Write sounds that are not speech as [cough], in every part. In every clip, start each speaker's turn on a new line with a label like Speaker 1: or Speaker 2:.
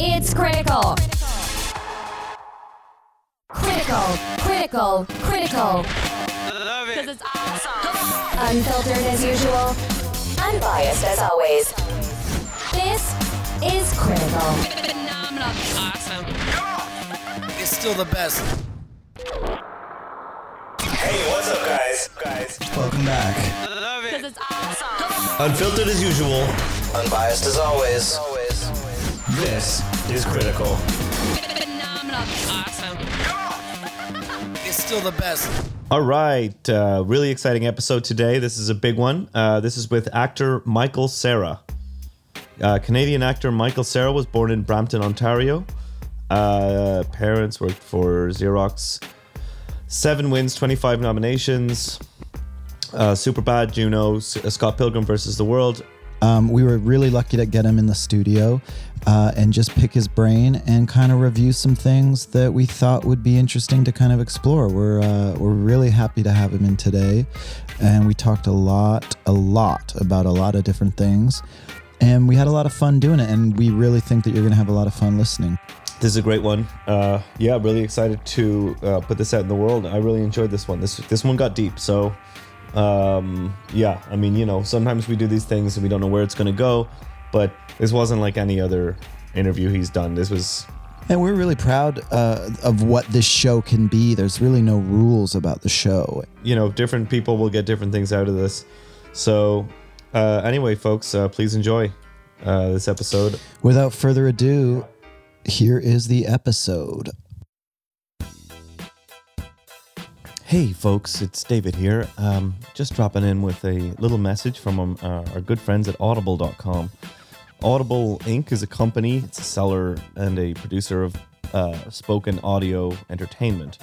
Speaker 1: It's critical. Critical, critical, critical.
Speaker 2: Love Because it's awesome.
Speaker 1: Unfiltered as usual, unbiased as always. This is critical.
Speaker 2: Phenomenal. Awesome.
Speaker 3: It's still the best.
Speaker 4: Hey, what's up, guys? Guys.
Speaker 5: Welcome back. Love it.
Speaker 2: Because it's awesome.
Speaker 4: Unfiltered as usual.
Speaker 3: Unbiased as always.
Speaker 4: This is critical.
Speaker 2: Phenomenal. Awesome. [laughs]
Speaker 3: It's still the best.
Speaker 6: All right, uh, really exciting episode today. This is a big one. Uh, this is with actor Michael Cera. Uh, Canadian actor Michael Cera was born in Brampton, Ontario. Uh, parents worked for Xerox. Seven wins, 25 nominations. Uh, Superbad, Juno, S- uh, Scott Pilgrim versus the World.
Speaker 5: Um, we were really lucky to get him in the studio uh, and just pick his brain and kind of review some things that we thought would be interesting to kind of explore. We're uh, we're really happy to have him in today, and we talked a lot, a lot about a lot of different things, and we had a lot of fun doing it. And we really think that you're going to have a lot of fun listening.
Speaker 6: This is a great one. Uh, yeah, really excited to uh, put this out in the world. I really enjoyed this one. This this one got deep. So, um, yeah, I mean, you know, sometimes we do these things and we don't know where it's going to go, but this wasn't like any other interview he's done. This was
Speaker 5: And we're really proud uh, of what this show can be. There's really no rules about the show.
Speaker 6: you know, different people will get different things out of this. So, uh, anyway, folks, uh, please enjoy uh, this episode.
Speaker 5: Without further ado, here is the episode.
Speaker 6: Hey, folks, it's David here. Um, just dropping in with a little message from um, uh, our good friends at Audible.com. Audible Inc. is a company, it's a seller and a producer of uh, spoken audio entertainment.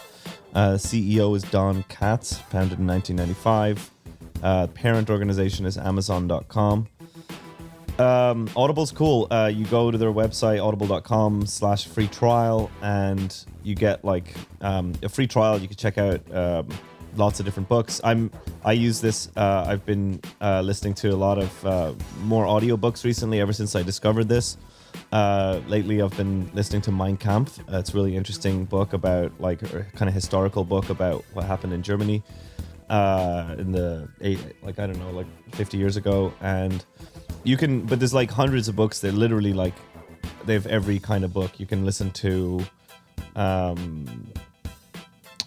Speaker 6: Uh, CEO is Don Katz, founded in 1995. Uh, parent organization is Amazon.com. Um, Audible's cool. Uh, you go to their website, audible.com slash free trial, and you get like um, a free trial. You can check out um, lots of different books. I'm I use this. Uh, I've been uh, listening to a lot of uh, more audiobooks recently. Ever since I discovered this, uh, lately I've been listening to Mein Kampf. Uh, it's a really interesting book about like a kind of historical book about what happened in Germany uh, in the eight, like I don't know, like 50 years ago, and you can, but there's like hundreds of books that literally like they have every kind of book you can listen to. Um,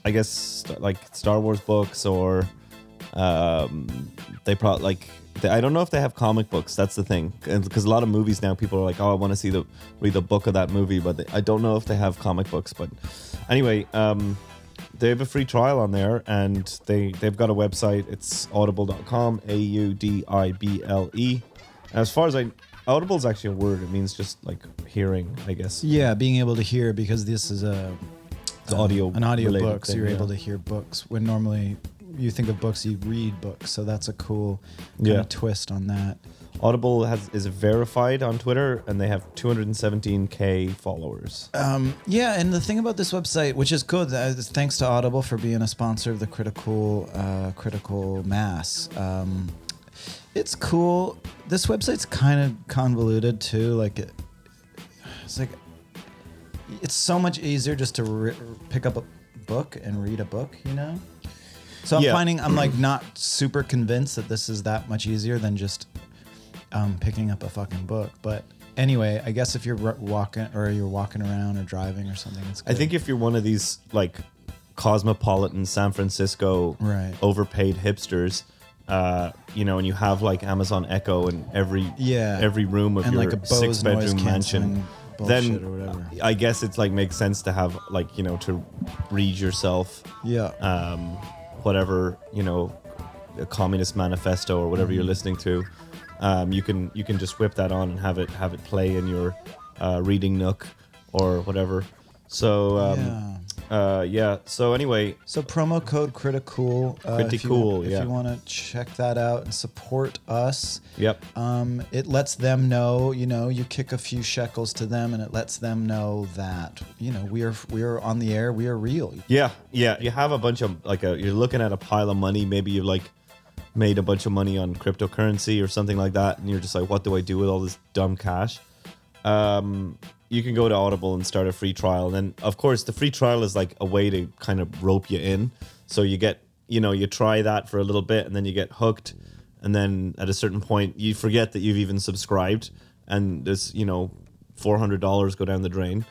Speaker 6: I guess like Star Wars books or um, they probably like they, I don't know if they have comic books. That's the thing, because a lot of movies now people are like, oh, I want to see the read the book of that movie, but they, I don't know if they have comic books. But anyway, um, they have a free trial on there, and they they've got a website. It's audible.com, a u d i b l e. As far as I, audible is actually a word. It means just like hearing, I guess.
Speaker 5: Yeah, being able to hear because this is a
Speaker 6: audio
Speaker 5: an audio book, so
Speaker 6: thing,
Speaker 5: you're
Speaker 6: yeah.
Speaker 5: able to hear books when normally you think of books, you read books. So that's a cool kind
Speaker 6: Yeah.
Speaker 5: of twist on that.
Speaker 6: Audible has is verified on Twitter, and they have 217k followers.
Speaker 5: Um, yeah, and the thing about this website, which is good, is thanks to Audible for being a sponsor of the Critical uh, Critical Mass. Um, it's cool. This website's kind of convoluted too. Like, it, it's like it's so much easier just to re- pick up a book and read a book. You know. So I'm
Speaker 6: Yeah.
Speaker 5: finding I'm like not super convinced that this is that much easier than just um, picking up a fucking book. But anyway, I guess if you're ru- walking or you're walking around or driving or something, it's. Good.
Speaker 6: I think if you're one of these like cosmopolitan San Francisco
Speaker 5: Right.
Speaker 6: overpaid hipsters, uh, you know, and you have like Amazon Echo in every
Speaker 5: Yeah.
Speaker 6: every room of
Speaker 5: And,
Speaker 6: your
Speaker 5: like, a Bose
Speaker 6: six bedroom mansion,
Speaker 5: bullshit
Speaker 6: then
Speaker 5: or whatever.
Speaker 6: I guess it's like makes sense to have like you know to read yourself
Speaker 5: Yeah.
Speaker 6: um, whatever you know, a communist manifesto or whatever
Speaker 5: Mm-hmm.
Speaker 6: you're listening to. Um, you can you can just whip that on and have it have it play in your uh, reading nook or whatever. So um,
Speaker 5: yeah.
Speaker 6: Uh, yeah. So anyway,
Speaker 5: So promo code critical. Uh, if you-
Speaker 6: Criticool,
Speaker 5: If
Speaker 6: yeah.
Speaker 5: you want to check that out and support us,
Speaker 6: yep.
Speaker 5: um, it lets them know. You know, you kick a few shekels to them, and it lets them know that you know we are we are on the air. We are real.
Speaker 6: Yeah, yeah. You have a bunch of like a you're looking at a pile of money. Maybe you've like made a bunch of money on cryptocurrency or something like that, and you're just like, what do I do with all this dumb cash? Um, you can go to Audible and start a free trial. And then, of course, the free trial is like a way to kind of rope you in. So you get, you know, you try that for a little bit, and then you get hooked, and then at a certain point, you forget that you've even subscribed, and this, you know, four hundred dollars go down the drain.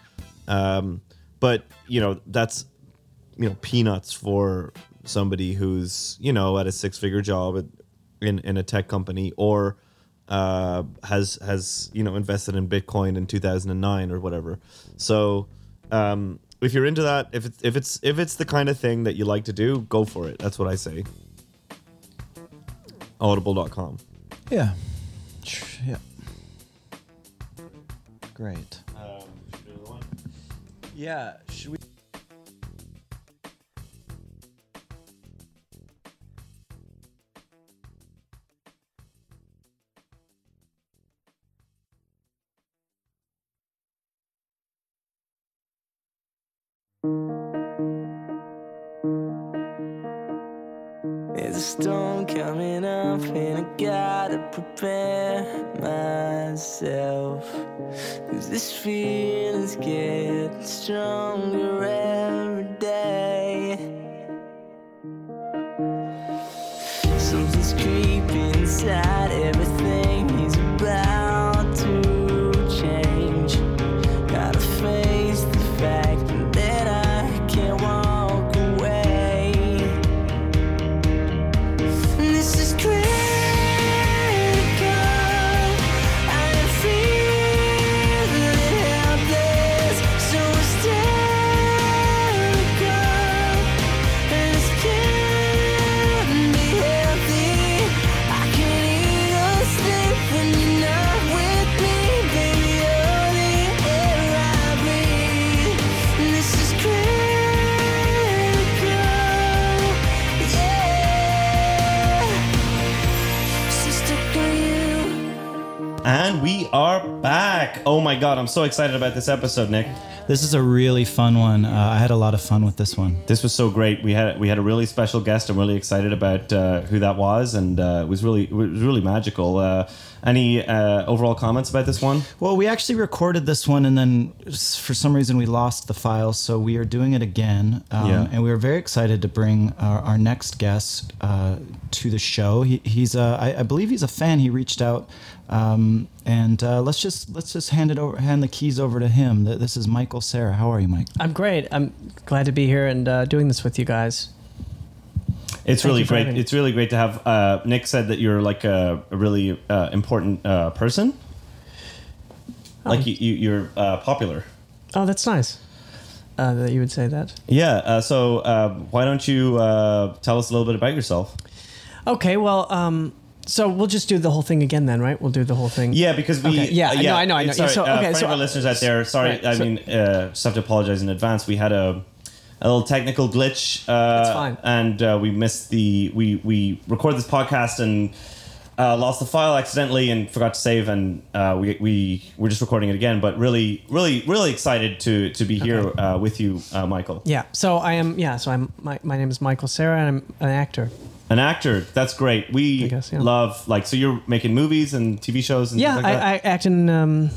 Speaker 6: Um, but you know, that's you know peanuts for somebody who's you know at a six figure job in in a tech company or uh, has has you know invested in Bitcoin in 2009 or whatever. So um, if you're into that, if it's if it's if it's the kind of thing that you like to do, go for it. That's what I say. Audible.com.
Speaker 5: Yeah. Yeah. Great. Yeah. Should we?
Speaker 7: There's a storm coming up, and I gotta prepare myself. Cause this feeling's getting stronger every day.
Speaker 6: Are back. Oh my god, I'm so excited about this episode, Nick.
Speaker 5: This is a really fun one. Uh, I had a lot of fun with this one.
Speaker 6: This was so great. We had we had a really special guest. I'm really excited about uh, who that was, and uh, it was really it was really magical. Uh, any uh, overall comments about this one?
Speaker 5: Well, we actually recorded this one, and then for some reason we lost the file, so we are doing it again. Um,
Speaker 6: Yeah.
Speaker 5: And we were very excited to bring our, our next guest uh, to the show. He, he's a, I, I believe he's a fan. He reached out, um, and uh, let's just let's just hand it over, hand the keys over to him. This is Michael Cera. How are you, Mike?
Speaker 8: I'm great. I'm glad to be here and uh, doing this with you guys.
Speaker 6: It's
Speaker 8: Thank
Speaker 6: really great. It's really great to have. Uh, Nick said that you're like a, a really uh, important uh, person. Like you, you, you're uh, popular.
Speaker 8: Oh, that's nice uh, that you would say that.
Speaker 6: Yeah. Uh, so uh, why don't you uh, tell us a little bit about yourself?
Speaker 8: Okay, well, um, so we'll just do the whole thing again then, right? We'll do the whole thing.
Speaker 6: Yeah, because we.
Speaker 8: Okay, yeah,
Speaker 6: uh,
Speaker 8: I know, I know, I know.
Speaker 6: Sorry,
Speaker 8: So,
Speaker 6: uh,
Speaker 8: okay,
Speaker 6: for
Speaker 8: so-
Speaker 6: our listeners out there, sorry.
Speaker 8: Right,
Speaker 6: I
Speaker 8: so-
Speaker 6: mean, uh, just have to apologize in advance. We had a a little technical glitch. Uh. And uh, we missed the we we recorded this podcast and. Uh, lost the file accidentally and forgot to save, and uh, we we we're just recording it again. But really, really, really excited to to be here
Speaker 8: Okay.
Speaker 6: uh, with you, uh, Michael.
Speaker 8: Yeah. So I am. Yeah. So I'm. My, my name is Michael Cera, and I'm an actor.
Speaker 6: An actor, that's great. We
Speaker 8: guess, yeah.
Speaker 6: love like so. You're making movies and TV shows and
Speaker 8: Yeah,
Speaker 6: things like that.
Speaker 8: I, I act in. Um,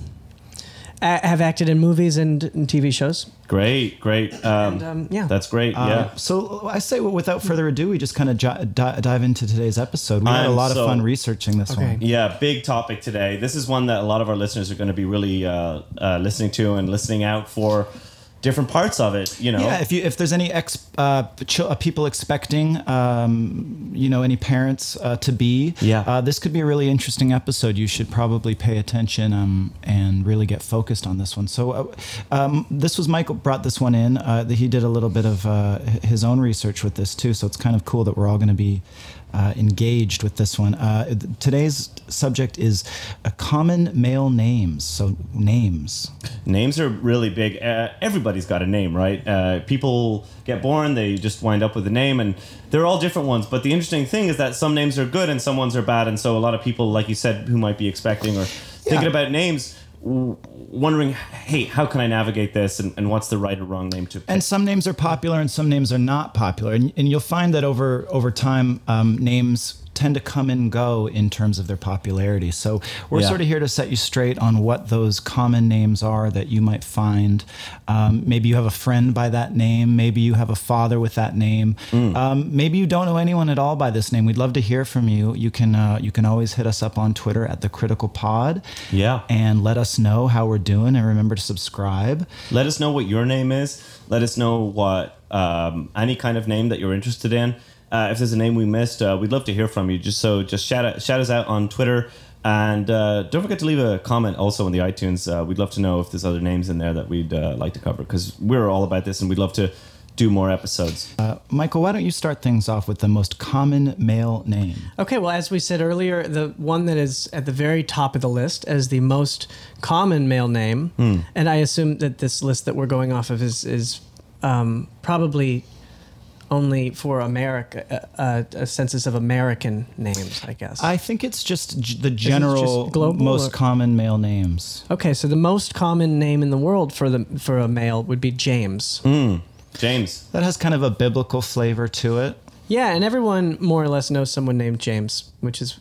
Speaker 8: I have acted in movies and in TV shows.
Speaker 6: great, great. Um,
Speaker 8: And, um, yeah.
Speaker 6: that's great.
Speaker 5: Uh,
Speaker 6: yeah.
Speaker 5: So I say, well, without further ado, we just kind of j- di- dive into today's episode. We had a
Speaker 6: I'm
Speaker 5: lot
Speaker 6: so-
Speaker 5: of fun researching this
Speaker 8: Okay.
Speaker 5: one.
Speaker 6: Yeah, big topic today. This is one that a lot of our listeners are going to be really uh, uh, listening to and listening out for different parts of it. You know,
Speaker 5: Yeah, if you if there's any ex, uh, ch- uh, people expecting, um, you know, any parents uh, to be,
Speaker 6: Yeah.
Speaker 5: uh, this could be a really interesting episode. You should probably pay attention um, and really get focused on this one. So, uh, um, this was Michael brought this one in. Uh, he did a little bit of uh, his own research with this too. So it's kind of cool that we're all going to be. Uh, engaged with this one. Uh, today's subject is uh, common male names. So names.
Speaker 6: names are really big. Uh, everybody's got a name, right? Uh, people get born, they just wind up with a name, and they're all different ones. But the interesting thing is that some names are good and some ones are bad. And so a lot of people, like you said, who might be expecting or thinking about names, wondering, hey, how can I navigate this, and, and what's the right or wrong name to pick?
Speaker 5: And some names are popular and some names are not popular. And, and you'll find that over over time, um, names tend to come and go in terms of their popularity. So we're
Speaker 6: Yeah.
Speaker 5: sort of here to set you straight on what those common names are that you might find. Um, maybe you have a friend by that name. Maybe you have a father with that name.
Speaker 6: Mm.
Speaker 5: Um, maybe you don't know anyone at all by this name. We'd love to hear from you. You can uh, you can always hit us up on Twitter at the Critical Pod.
Speaker 6: Yeah.
Speaker 5: and let us know how we're doing. And remember to subscribe.
Speaker 6: Let us know what your name is. Let us know what um, any kind of name that you're interested in. Uh, if there's a name we missed, uh, we'd love to hear from you. Just so, just shout out, shout us out on Twitter, and uh, don't forget to leave a comment also on the iTunes. Uh, we'd love to know if there's other names in there that we'd uh, like to cover because we're all about this, and we'd love to do more episodes.
Speaker 5: Uh, Michael, why don't you start things off with the most common male name?
Speaker 8: Okay, well, as we said earlier, the one that is at the very top of the list as the most common male name,
Speaker 6: Hmm.
Speaker 8: and I assume that this list that we're going off of is is um, probably only for America, uh, uh, a census of American names, I guess.
Speaker 5: I think it's just g- the general
Speaker 8: just global
Speaker 5: most
Speaker 8: or-
Speaker 5: common male names.
Speaker 8: okay, so the most common name in the world for the for a male would be James.
Speaker 6: Hmm. James,
Speaker 5: That has kind of a biblical flavor to it.
Speaker 8: Yeah, and everyone more or less knows someone named James, which is,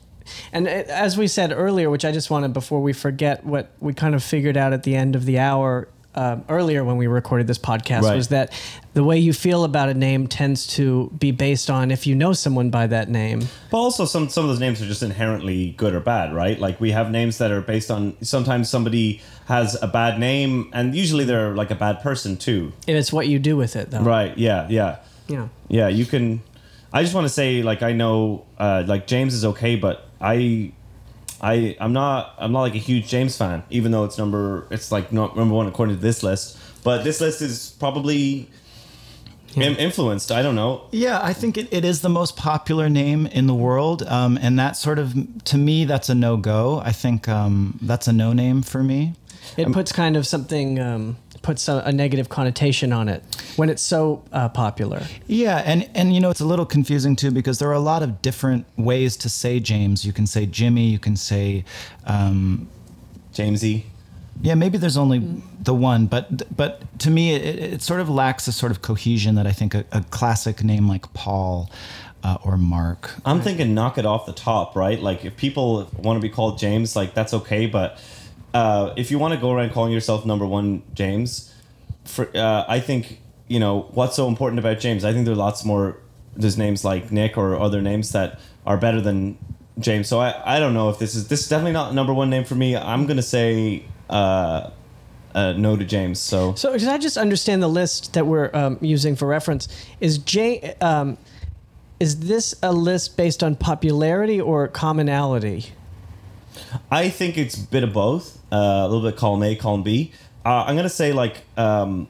Speaker 8: and as we said earlier, which I just wanted before we forget what we kind of figured out at the end of the hour um, earlier when we recorded this podcast
Speaker 6: Right.
Speaker 8: was that the way you feel about a name tends to be based on if you know someone by that name.
Speaker 6: but also some some of those names are just inherently good or bad, right? Like we have names that are based on sometimes somebody has a bad name, and usually they're like a bad person too.
Speaker 8: And it's what you do with it, though.
Speaker 6: Right? Yeah. Yeah.
Speaker 8: Yeah.
Speaker 6: Yeah, you can. I just want to say, like, I know, uh, like James is okay, but I, I, I'm not, I'm not like a huge James fan, even though it's number, it's like not number one according to this list. But this list is probably im- influenced. I don't know.
Speaker 5: Yeah, I think it, it is the most popular name in the world, um, and that sort of to me that's a no go. I think um, that's a no name for me.
Speaker 8: It puts kind of something, um, puts a, a negative connotation on it when it's so uh, popular.
Speaker 5: Yeah, and and you know it's a little confusing too because there are a lot of different ways to say James. You can say Jimmy. You can say. Um,
Speaker 6: Jamesy.
Speaker 5: Yeah, maybe there's only the one, but but to me, it, it sort of lacks a sort of cohesion that I think a, a classic name like Paul uh, or Mark.
Speaker 6: I'm thinking knock it off the top, right? Like if people want to be called James, like that's okay. But uh, if you want to go around calling yourself number one James, for uh, I think you know what's so important about James. I think there are lots more. There's names like Nick or other names that are better than James. So I, I don't know if this is this is definitely not number one name for me. I'm gonna say uh, uh, no to James. So
Speaker 8: So, should I just understand the list that we're um, using for reference? Is J um, is this a list based on popularity or commonality?
Speaker 6: I think it's a bit of both. Uh, a little bit column A, column B. Uh, I'm gonna say like um,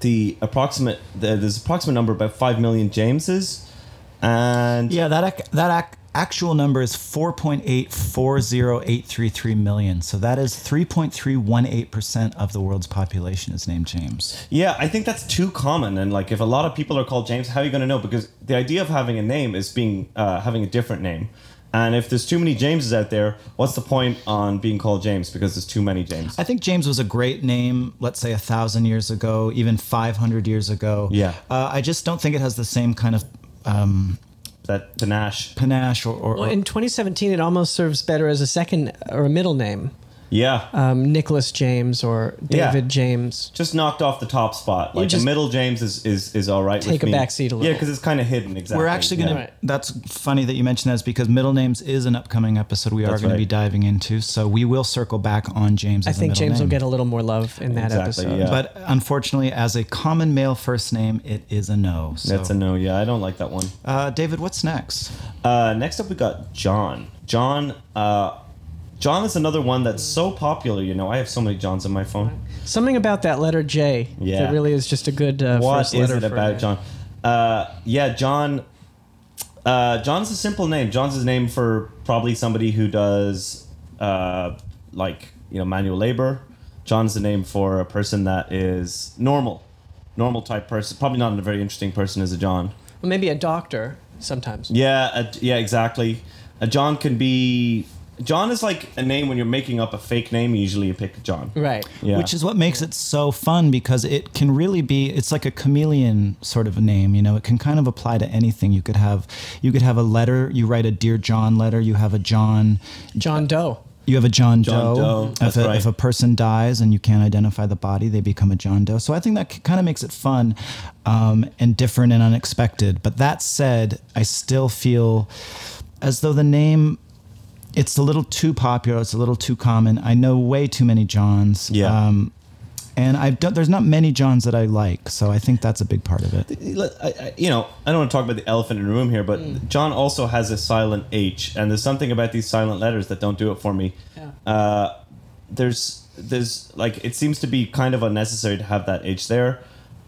Speaker 6: the approximate. The, there's approximate number about five million Jameses, and
Speaker 5: Yeah, that ac- that ac- actual number is 4.840833 million. So that is 3.318% of the world's population is named James.
Speaker 6: Yeah, I think that's too common. And like, if a lot of people are called James, how are you going to know? Because the idea of having a name is being uh, having a different name. And if there's too many Jameses out there, what's the point on being called James? Because there's too many James.
Speaker 5: I think James was a great name, let's say a thousand years ago, even 500 years ago.
Speaker 6: Yeah.
Speaker 5: Uh, I just don't think it has the same kind of um,
Speaker 6: that panache.
Speaker 5: panache or. or,
Speaker 8: Well,
Speaker 5: or
Speaker 8: in 2017, it almost serves better as a second or a middle name.
Speaker 6: Yeah.
Speaker 8: Um, Nicholas James or
Speaker 6: Yeah.
Speaker 8: David James.
Speaker 6: just knocked off the top spot. Like the middle James is is, is all right.
Speaker 8: take
Speaker 6: with
Speaker 8: a
Speaker 6: me.
Speaker 8: back seat a little.
Speaker 6: Yeah, because it's kind of hidden. Exactly.
Speaker 5: We're actually going to.
Speaker 6: Yeah.
Speaker 5: That's funny that you mentioned that, is because middle names is an upcoming episode we are
Speaker 6: That's
Speaker 5: going to be diving into. So we will circle back on James.
Speaker 8: I
Speaker 5: as
Speaker 8: think
Speaker 5: middle
Speaker 8: James will get a little more love in that
Speaker 6: Exactly,
Speaker 8: episode.
Speaker 6: yeah.
Speaker 5: But unfortunately, as a common male first name, it is a no. So,
Speaker 6: That's a no. Yeah, I don't like that one.
Speaker 5: Uh, David, what's next?
Speaker 6: Uh, next up, we got John. John. Uh, John is another one that's so popular. You know, I have so many Johns on my phone.
Speaker 8: Something about that letter J
Speaker 6: Yeah.
Speaker 8: that really is just a good uh,
Speaker 6: What
Speaker 8: first
Speaker 6: is
Speaker 8: letter
Speaker 6: it
Speaker 8: for a
Speaker 6: about. John? Uh, yeah, John. Uh, John's a simple name. John's his name for probably somebody who does uh, like you know manual labor. John's the name for a person that is normal, normal type person. Probably not a very interesting person as a John.
Speaker 8: Well, maybe a doctor sometimes.
Speaker 6: Yeah, yeah, exactly. A John can be John is like a name when you're making up a fake name. Usually, you pick John.
Speaker 8: Right.
Speaker 6: Yeah.
Speaker 5: Which is what makes it so fun because it can really be it's like a chameleon sort of a name, you know. It can kind of apply to anything. You could have you could have a letter, you write a dear John letter, you have a John
Speaker 8: John Doe.
Speaker 5: you have a John,
Speaker 6: John
Speaker 5: Doe.
Speaker 6: Doe,
Speaker 5: If
Speaker 6: that's
Speaker 5: a,
Speaker 6: right.
Speaker 5: if a person dies and you can't identify the body, they become a John Doe. So I think that kind of makes it fun um, and different and unexpected. But that said, I still feel as though the name it's a little too popular. It's a little too common. I know way too many Johns.
Speaker 6: Yeah.
Speaker 5: Um, and I don't, there's not many Johns that I like, so I think that's a big part of it.
Speaker 6: I, I, you know, I don't want to talk about the elephant in the room here, but John also has a silent H, and there's something about these silent letters that don't do it for me.
Speaker 8: Yeah.
Speaker 6: Uh, there's, there's like, it seems to be kind of unnecessary to have that H there,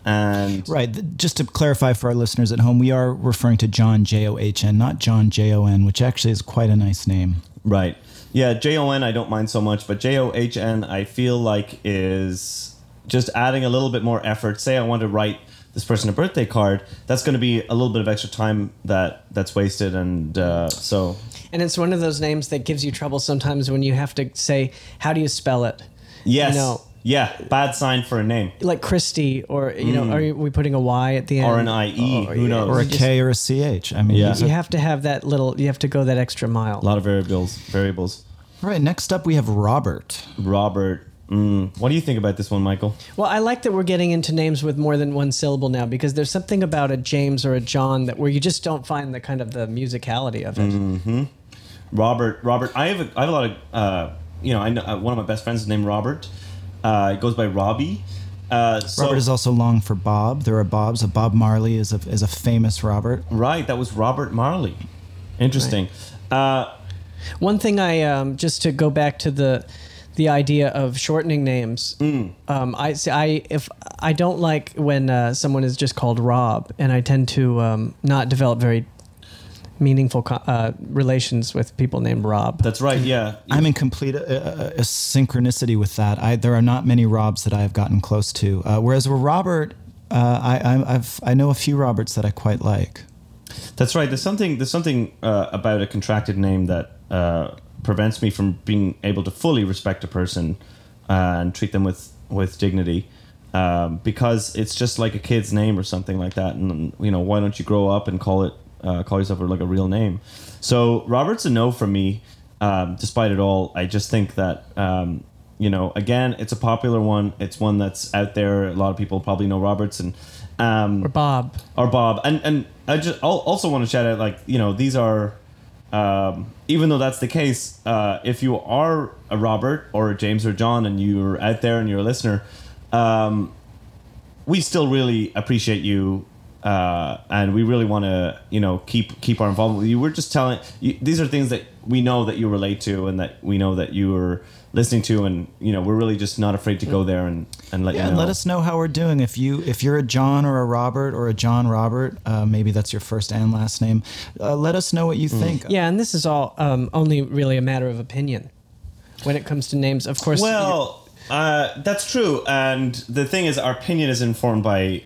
Speaker 6: and
Speaker 5: Right. Just to clarify for our listeners at home, we are referring to John J O H N, not John J O N, which actually is quite a nice name.
Speaker 6: Right. Yeah, J O N I don't mind so much, but J O H N I feel like is just adding a little bit more effort. Say I want to write this person a birthday card, that's going to be a little bit of extra time that that's wasted, and uh, so
Speaker 8: And it's one of those names that gives you trouble sometimes when you have to say, how do you spell it?
Speaker 6: yes,
Speaker 8: You know,
Speaker 6: yeah, bad sign for a name
Speaker 8: like Christy, or, you know, are we putting a Y at the end?
Speaker 6: or an I E.
Speaker 8: Oh,
Speaker 6: who
Speaker 8: yeah.
Speaker 6: knows?
Speaker 5: Or a K
Speaker 8: You just-
Speaker 5: K or a C H. I mean,
Speaker 6: Yeah.
Speaker 5: these are-
Speaker 8: You have to have that little, you have to go that extra mile.
Speaker 6: a lot of variables. Variables.
Speaker 5: All right. Next up, we have Robert.
Speaker 6: Robert. Mm, what do you think about this one, Michael?
Speaker 8: Well, I like that we're getting into names with more than one syllable now because there's something about a James or a John that where you just don't find the kind of the musicality of it.
Speaker 6: Mm-hmm. Robert. Robert. I have a, I have a lot of uh, you know I know uh, one of my best friends is named Robert. Uh, it goes by Robbie. Uh, so,
Speaker 5: Robert is also long for Bob. There are Bobs. A Bob Marley is a, is a famous Robert.
Speaker 6: Right, that was Robert Marley. Interesting. Uh,
Speaker 8: One thing I um, just to go back to the the idea of shortening names.
Speaker 6: Mm.
Speaker 8: Um, I see. I if I don't like when uh, someone is just called Rob, and I tend to um, not develop very meaningful co- uh, relations with people named Rob.
Speaker 6: that's right. Yeah.
Speaker 5: I'm in complete uh, uh, synchronicity with that. I, there are not many Robs that I have gotten close to. Uh, whereas with Robert, uh, I, I, I've, I know a few Roberts that I quite like.
Speaker 6: That's right. There's something. There's something uh, about a contracted name that uh, prevents me from being able to fully respect a person uh, and treat them with with dignity. Um, because it's just like a kid's name or something like that, and you know why don't you grow up and call it uh, call yourself like a real name? So Robert's a no for me. Um, despite it all, I just think that um, you know again it's a popular one. It's one that's out there. A lot of people probably know Roberts and. Um,
Speaker 8: or Bob.
Speaker 6: or Bob. And and I just I'll also want to shout out like you know these are um, even though that's the case, uh, if you are a Robert or a James or John and you're out there and you're a listener, um, we still really appreciate you. Uh, and we really want to, you know, keep keep our involvement with you. We're just telling you, these are things that we know that you relate to, and that we know that you are listening to, and you know, we're really just not afraid to go there and and let
Speaker 5: Yeah,
Speaker 6: you know.
Speaker 5: and let us know how we're doing. If you if you're a John or a Robert or a John Robert, uh, maybe that's your first and last name. Uh, let us know what you think.
Speaker 8: Yeah, and this is all um, only really a matter of opinion when it comes to names. Of course,
Speaker 6: Well, uh, that's true, and the thing is, our opinion is informed by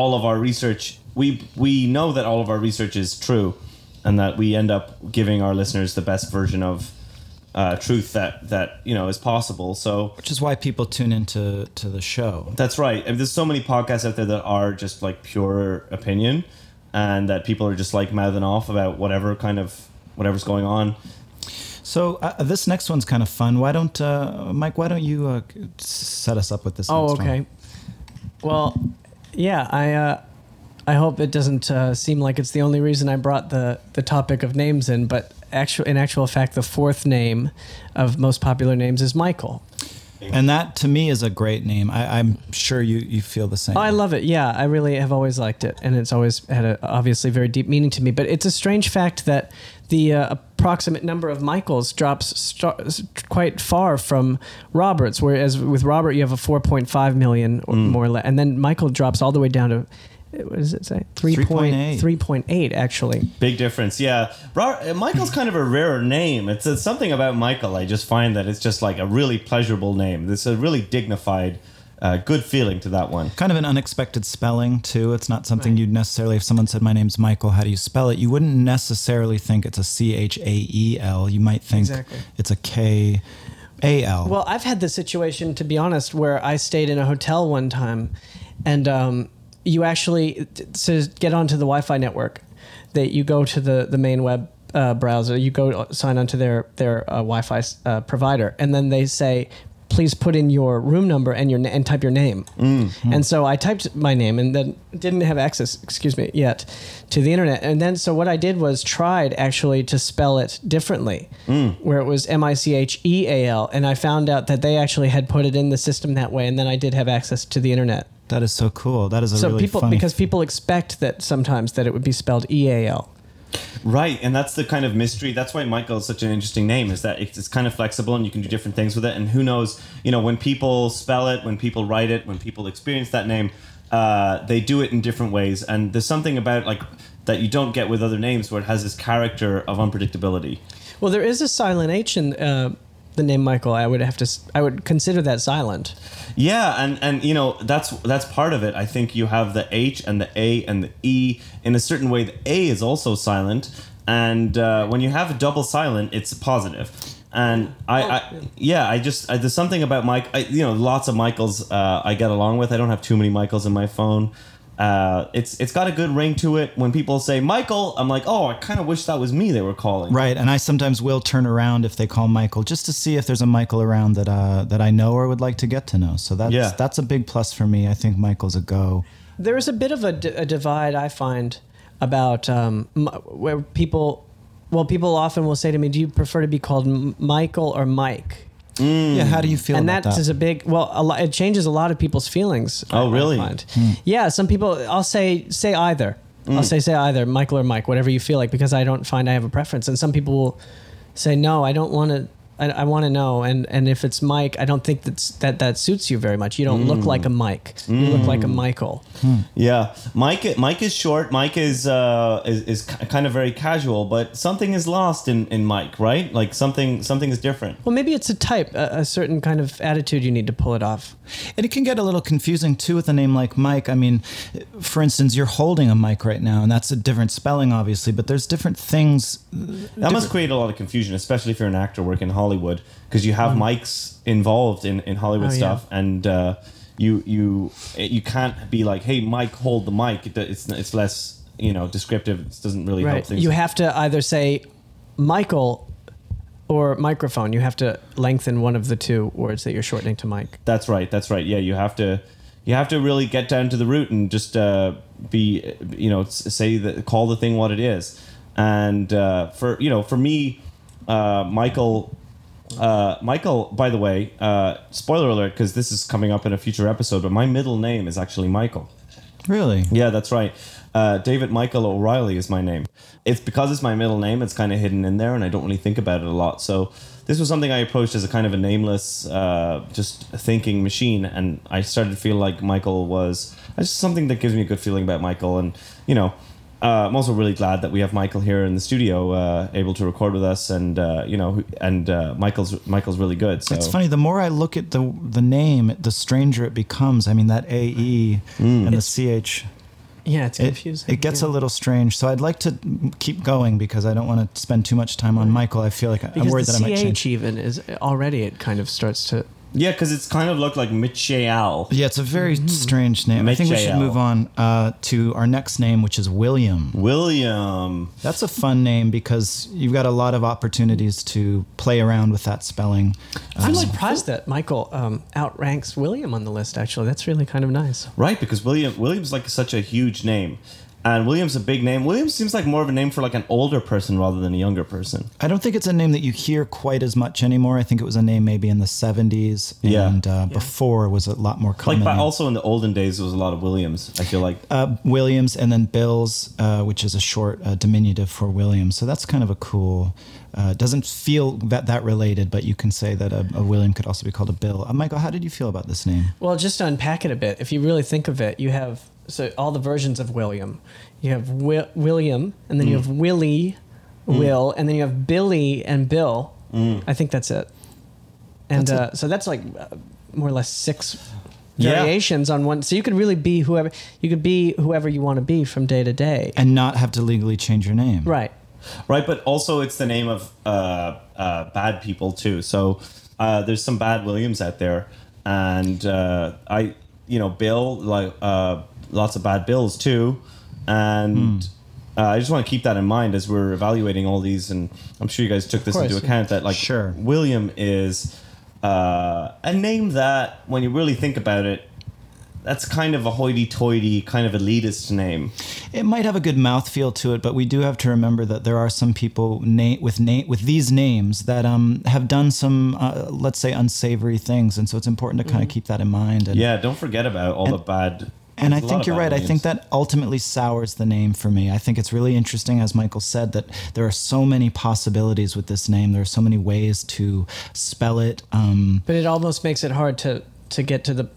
Speaker 6: all of our research. We we know that all of our research is true, and that we end up giving our listeners the best version of uh, truth that that you know is possible. So
Speaker 5: Which is why people tune into to the show.
Speaker 6: that's right. And there's so many podcasts out there that are just like pure opinion, and that people are just like mouthing off about whatever kind of whatever's going on.
Speaker 5: So uh, this next one's kind of fun. Why don't uh, Mike? Why don't you uh, set us up with this?
Speaker 8: Oh,
Speaker 5: next one?
Speaker 8: okay. Well, yeah, I uh, I hope it doesn't uh, seem like it's the only reason I brought the the topic of names in, but actual in actual fact, the fourth name of most popular names is Michael.
Speaker 5: And that to me is a great name. I, I'm sure you you feel the same.
Speaker 8: Oh, I love it. Yeah, I really have always liked it, and it's always had a obviously very deep meaning to me. But it's a strange fact that the uh, approximate number of Michaels drops st- quite far from Roberts. Whereas with Robert, you have a 4.5 million or more, or less, and then Michael drops all the way down to what does it say?
Speaker 5: 3.8.
Speaker 8: 3.8 actually.
Speaker 6: Big difference, yeah. Uh, Michael's kind of a rare name. It's, it's something about Michael. I just find that it's just like a really pleasurable name. It's a really dignified uh, good feeling to that one.
Speaker 5: Kind of an unexpected spelling too. It's not something you'd necessarily. If someone said, "My name's Michael," how do you spell it? You wouldn't necessarily think it's a C H A E L. You might think
Speaker 8: Exactly.
Speaker 5: it's a K A L.
Speaker 8: Well, I've had the situation, to be honest, where I stayed in a hotel one time, and um, you actually to get onto the Wi-Fi network, that you go to the the main web uh, browser, you go sign onto their their uh, Wi-Fi uh, provider, and then they say. Please put in your room number and your and type your name. Mm, hmm. And so I typed my name and then didn't have access, excuse me, yet to the internet. And then so what I did was tried actually to spell it differently, mm. where it was M I C H E A L, and I found out that they actually had put it in the system that way, and then I did have access to the internet.
Speaker 5: that is so cool. That is a
Speaker 8: so
Speaker 5: really
Speaker 8: people because people expect that sometimes that it would be spelled E A L.
Speaker 6: Right, and that's the kind of mystery. That's why Michael is such an interesting name. Is that it's, kind of flexible and you can do different things with it. And who knows? You know, when people spell it, when people write it, when people experience that name, uh, they do it in different ways. And there's something about like that you don't get with other names where it has this character of unpredictability.
Speaker 8: Well, there is a silent H in uh, the name Michael. I would have to. I would consider that silent.
Speaker 6: Yeah, and and you know that's that's part of it. I think you have the H and the A and the E in a certain way. The A is also silent, and uh, when you have a double silent, it's positive. And I, I yeah, I just I, there's something about Mike. I, you know, lots of Michaels uh, I get along with. I don't have too many Michaels in my phone. Uh, it's it's got a good ring to it. When people say Michael, I'm like, oh, I kind of wish that was me they were calling.
Speaker 5: Right, and I sometimes will turn around if they call Michael just to see if there's a Michael around that uh, that I know or would like to get to know. So that's
Speaker 6: Yeah.
Speaker 5: that's a big plus for me. I think Michael's a go.
Speaker 8: There is a bit of a, d- a divide I find about um, m- where people. Well, people often will say to me, "Do you prefer to be called M- Michael or Mike?" Mm.
Speaker 5: Yeah, how do you feel
Speaker 8: and
Speaker 5: about
Speaker 8: that
Speaker 5: that?
Speaker 8: is a big well a lot, it changes a lot of people's feelings
Speaker 6: Oh,
Speaker 8: I
Speaker 6: really?
Speaker 8: find. Hmm. yeah some people i'll say say either mm. i'll say say either michael or mike whatever you feel like because i don't find i have a preference and some people will say no i don't want to I, I want to know, and, and if it's Mike, I don't think that's, that that suits you very much. You don't look like a mm. Mike. You look like a mm. Michael. Hmm.
Speaker 6: Yeah, Mike. Mike is short. Mike is uh, is, is kind of very casual, but something is lost in, in Mike, right? Like something something is different.
Speaker 8: Well, maybe it's a type, a, a certain kind of attitude you need to pull it off.
Speaker 5: And it can get a little confusing too with a name like Mike. I mean, for instance, you're holding a mic right now, and that's a different spelling, obviously, but there's different things.
Speaker 6: That must create a lot of confusion, especially if you're an actor working in Hollywood, because you have mics involved in, in Hollywood
Speaker 8: Oh, yeah.
Speaker 6: stuff, and uh, you you you can't be like, "Hey, Mike, hold the mic." It, it's it's less you know descriptive. It doesn't really help things.
Speaker 8: You have to either say Michael or microphone. You have to lengthen one of the two words that you're shortening to Mike.
Speaker 6: That's right. That's right. Yeah, you have to you have to really get down to the root and just uh, be you know say that call the thing what it is. And uh, for you know for me, uh, Michael. Uh, Michael, by the way, uh, spoiler alert, because this is coming up in a future episode, but my middle name is actually Michael.
Speaker 5: Really?
Speaker 6: Yeah, that's right. Uh, David Michael O'Reilly is my name. It's because it's my middle name. It's kind of hidden in there, and I don't really think about it a lot. So this was something I approached as a kind of a nameless, uh, just thinking machine, and I started to feel like Michael was just something that gives me a good feeling about Michael, and you know. Uh, I'm also really glad that we have Michael here in the studio, uh, able to record with us, and uh, you know, and uh, Michael's Michael's really good. So
Speaker 5: It's funny. The more I look at the the name, the stranger it becomes. I mean, that A E and the C H.
Speaker 8: Yeah, it's
Speaker 5: It,
Speaker 8: confusing.
Speaker 5: it gets
Speaker 8: yeah.
Speaker 5: a little strange. So I'd like to keep going because I don't want to spend too much time on Michael. I feel like I'm worried that I might change.
Speaker 8: CH even is already it kind of starts to
Speaker 6: yeah, because it's kind of looked like Michael.
Speaker 5: Yeah, it's a very strange name. I think we should
Speaker 6: Michael.
Speaker 5: move on uh, to our next name, which is William.
Speaker 6: William.
Speaker 5: That's a fun name because you've got a lot of opportunities to play around with that spelling.
Speaker 8: I'm
Speaker 5: Um,
Speaker 8: surprised that Michael um, outranks William on the list. Actually, that's really kind of nice.
Speaker 6: Right, because William William's like such a huge name. And William's a big name. William seems like more of a name for like an older person rather than a younger person.
Speaker 5: I don't think it's a name that you hear quite as much anymore. I think it was a name maybe in the 70s.
Speaker 6: Yeah.
Speaker 5: And uh, before was a lot more common.
Speaker 6: Like, but also in the olden days, there was a lot of Williams. I feel like.
Speaker 5: uh, Williams and then Bills, uh, which is a short uh, diminutive for William. So that's kind of a cool. Uh, doesn't feel that that related, but you can say that a, a William could also be called a Bill. Uh, Michael, how did you feel about this name?
Speaker 8: Well, just to unpack it a bit, if you really think of it, you have so all the versions of William. You have Wi- William, and then you have Willie, Will, and then you have Billy and Bill. I think that's it. And
Speaker 5: That's
Speaker 8: uh, so that's like uh, more or less six
Speaker 5: Yeah.
Speaker 8: variations on one. So you could really be whoever you could be whoever you want to be from day to day.
Speaker 5: and not have to legally change your name.
Speaker 8: Right.
Speaker 6: Right, but also it's the name of uh, uh, bad people too. So uh, there's some bad Williams out there, and uh, I, you know, Bill like uh, lots of bad Bills too, and. Uh, I just want to keep that in mind as we're evaluating all these, and I'm sure you guys took this
Speaker 8: course,
Speaker 6: into
Speaker 8: yeah.
Speaker 6: account. That like
Speaker 5: Sure.
Speaker 6: William is uh, a name that, when you really think about it, that's kind of a hoity-toity, kind of elitist name.
Speaker 5: It might have a good mouthfeel to it, but we do have to remember that there are some people na- with na- with these names that um, have done some, uh, let's say, unsavory things, and so it's important to kind of keep that in mind. And,
Speaker 6: Yeah, don't forget about all the bad.
Speaker 5: And I
Speaker 6: there's a
Speaker 5: think you're
Speaker 6: bad
Speaker 5: right. I think that ultimately sours the name for me. I think it's really interesting, as Michael said, that there are so many possibilities with this name. There are so many ways to spell it. Um,
Speaker 8: But it almost makes it hard to to get to the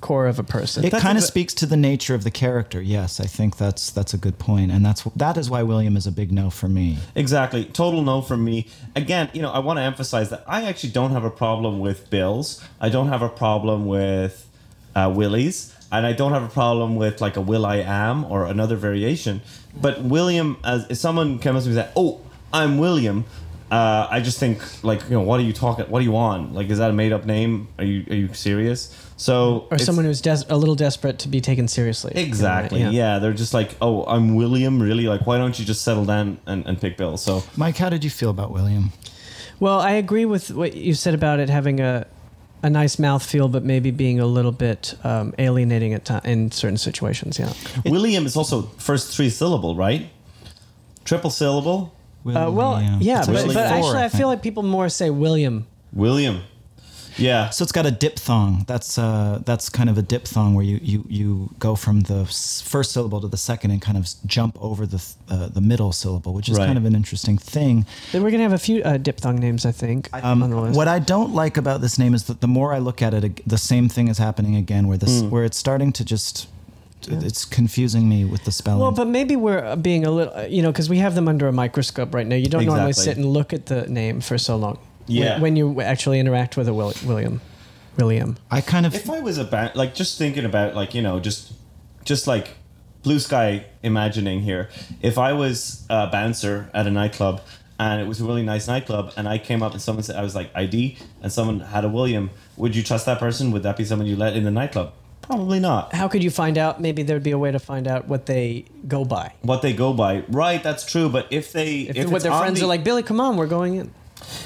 Speaker 8: core of a person.
Speaker 5: it kind of speaks to the nature of the character. Yes, I think that's that's a good point, and that's that is why William is a big no for me.
Speaker 6: Exactly. Total no for me. Again, you know, I want to emphasize that I actually don't have a problem with Bills. I don't have a problem with uh, Willies. And I don't have a problem with like a Will I Am or another variation. But William, as if someone comes to me and say, "Oh, I'm William," uh, I just think like, you know, what are you talking? What are you on? Like, is that a made up name? Are you are you serious? So
Speaker 8: or someone who's des- a little desperate to be taken seriously.
Speaker 6: Exactly. Yeah. they're just like, oh, I'm William. Really? Like, why don't you just settle down and, and pick Bill? So
Speaker 5: Mike, how did you feel about William?
Speaker 8: Well, I agree with what you said about it having a a nice mouthfeel, but maybe being a little bit um, alienating at ti in certain situations. Yeah.
Speaker 6: William is also first three syllable, right? Triple syllable.
Speaker 8: Uh, well, yeah, but,
Speaker 5: actually
Speaker 8: but actually, I feel like people more say William.
Speaker 6: William. Yeah.
Speaker 5: So it's got a diphthong. That's uh, that's kind of a diphthong where you, you, you go from the first syllable to the second and kind of jump over the th- uh, the middle syllable, which is
Speaker 6: Right.
Speaker 5: kind of an interesting thing.
Speaker 8: Then we're gonna have a few uh, diphthong names, I think, on the list.
Speaker 5: What I don't like about this name is that the more I look at it, the same thing is happening again, where this where it's starting to just it's confusing me with the spelling.
Speaker 8: Well, but maybe we're uh, being a little, uh, you know, because we have them under a microscope right now. You don't normally sit and look at the name for so long. When-
Speaker 6: Yeah.
Speaker 8: When, you actually interact with a Will- William. William.
Speaker 5: I kind of
Speaker 6: If I was a ba- like just thinking about like you know just just like blue sky imagining here. If I was a bouncer at a nightclub and it was a really nice nightclub and I came up and someone said I was like ID and someone had a William, would you trust that person? Would that be someone you let in the nightclub? Probably not.
Speaker 8: How could you find out? Maybe there'd be a way to find out what they go by.
Speaker 6: What they go by, right? That's true. But if they,
Speaker 8: If,
Speaker 6: if
Speaker 8: what their friends
Speaker 6: the-
Speaker 8: are like, Billy, come on, we're going in.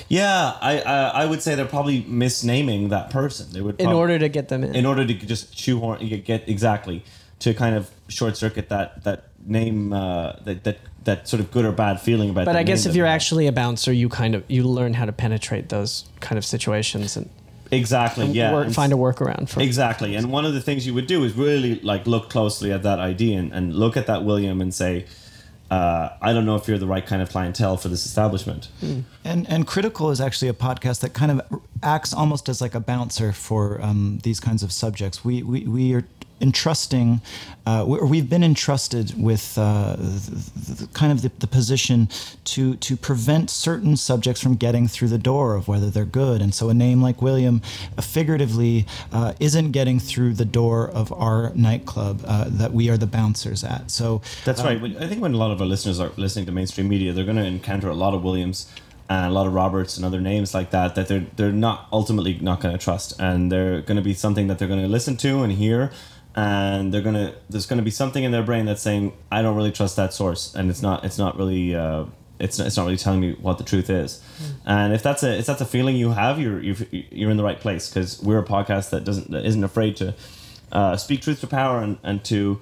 Speaker 6: Yeah, I, I I would say they're probably misnaming that person. They would
Speaker 8: In
Speaker 6: prob-
Speaker 8: order to get them in.
Speaker 6: in order to just shoehorn you get exactly to kind of short circuit that that name uh, that that that sort of good or bad feeling about.
Speaker 8: but
Speaker 6: the
Speaker 8: I guess
Speaker 6: name
Speaker 8: if
Speaker 6: that
Speaker 8: you're
Speaker 6: they have.
Speaker 8: actually a bouncer, you kind of you learn how to penetrate those kind of situations and,
Speaker 6: exactly yeah
Speaker 8: work,
Speaker 6: and
Speaker 8: find a workaround for.
Speaker 6: exactly and one of the things you would do is really like look closely at that ID and, and look at that William and say. Uh, I don't know if you're the right kind of clientele for this establishment.
Speaker 5: And and critical is actually a podcast that kind of acts almost as like a bouncer for um, these kinds of subjects. We we, we are entrusting, uh, we've been entrusted with uh, the, the, kind of the, the position to to prevent certain subjects from getting through the door of whether they're good. And so a name like William, uh, figuratively, uh, isn't getting through the door of our nightclub uh, that we are the bouncers at. So
Speaker 6: That's right. I think when a lot of our listeners are listening to mainstream media, they're going to encounter a lot of Williams and a lot of Roberts and other names like that that they're they're not ultimately not going to trust, and they're going to be something that they're going to listen to and hear, and they're to there's going to be something in their brain that's saying I don't really trust that source, and it's not it's not really. Uh, it's, it's not really telling me what the truth is, and if that's a if that's a feeling you have, you're you're, you're in the right place because we're a podcast that doesn't that isn't afraid to uh, speak truth to power and, and to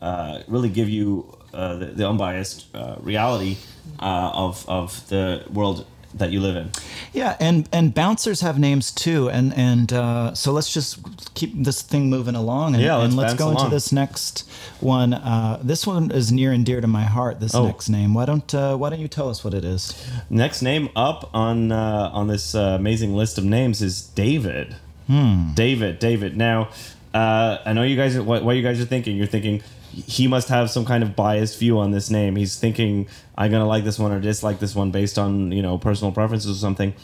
Speaker 6: uh, really give you uh, the, the unbiased uh, reality uh, of of the world that you live in.
Speaker 5: Yeah, and and bouncers have names too, and and uh, so let's just keep this thing moving along, and,
Speaker 6: Yeah, let's
Speaker 5: and let's go into this next one. Uh, this one is near and dear to my heart. This
Speaker 6: Oh.
Speaker 5: next name. Why don't uh, Why don't you tell us what it is?
Speaker 6: Next name up on uh, on this uh, amazing list of names is David. Hmm. David, David. Now, uh, I know you guys. What, what you guys are thinking? You're thinking he must have some kind of biased view on this name. He's thinking I'm gonna like this one or dislike this one based on you know personal preferences or something.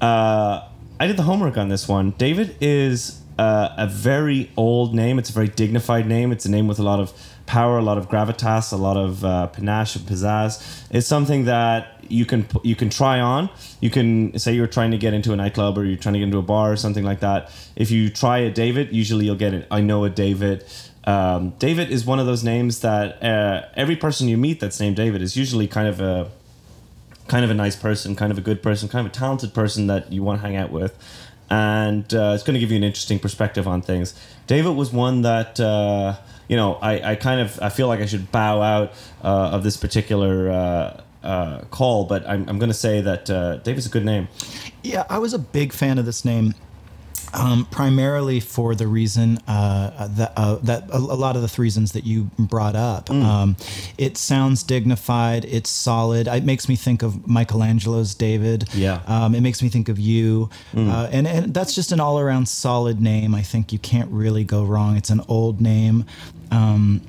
Speaker 6: Uh, I did the homework on this one. David is uh, a very old name. It's a very dignified name. It's a name with a lot of power, a lot of gravitas, a lot of uh, panache and pizzazz. It's something that you can you can try on. You can say you're trying to get into a nightclub or you're trying to get into a bar or something like that. If you try a David, usually you'll get it. I know a David. Um, David is one of those names that uh, every person you meet that's named David is usually kind of a kind of a nice person, kind of a good person, kind of a talented person that you want to hang out with. And uh, it's going to give you an interesting perspective on things. David was one that, uh, you know, I, I kind of I feel like I should bow out uh, of this particular uh, uh, call, but I'm, I'm going to say that David's a good name.
Speaker 5: Yeah, I was a big fan of this name. Um, primarily for the reason uh, that uh, that a, lot of the reasons that you brought up. Um, it sounds dignified. It's solid. It makes me think of Michelangelo's David.
Speaker 6: Yeah.
Speaker 5: Um, it makes me think of you, uh, and and that's just an all around solid name. I think you can't really go wrong. It's an old name. Um,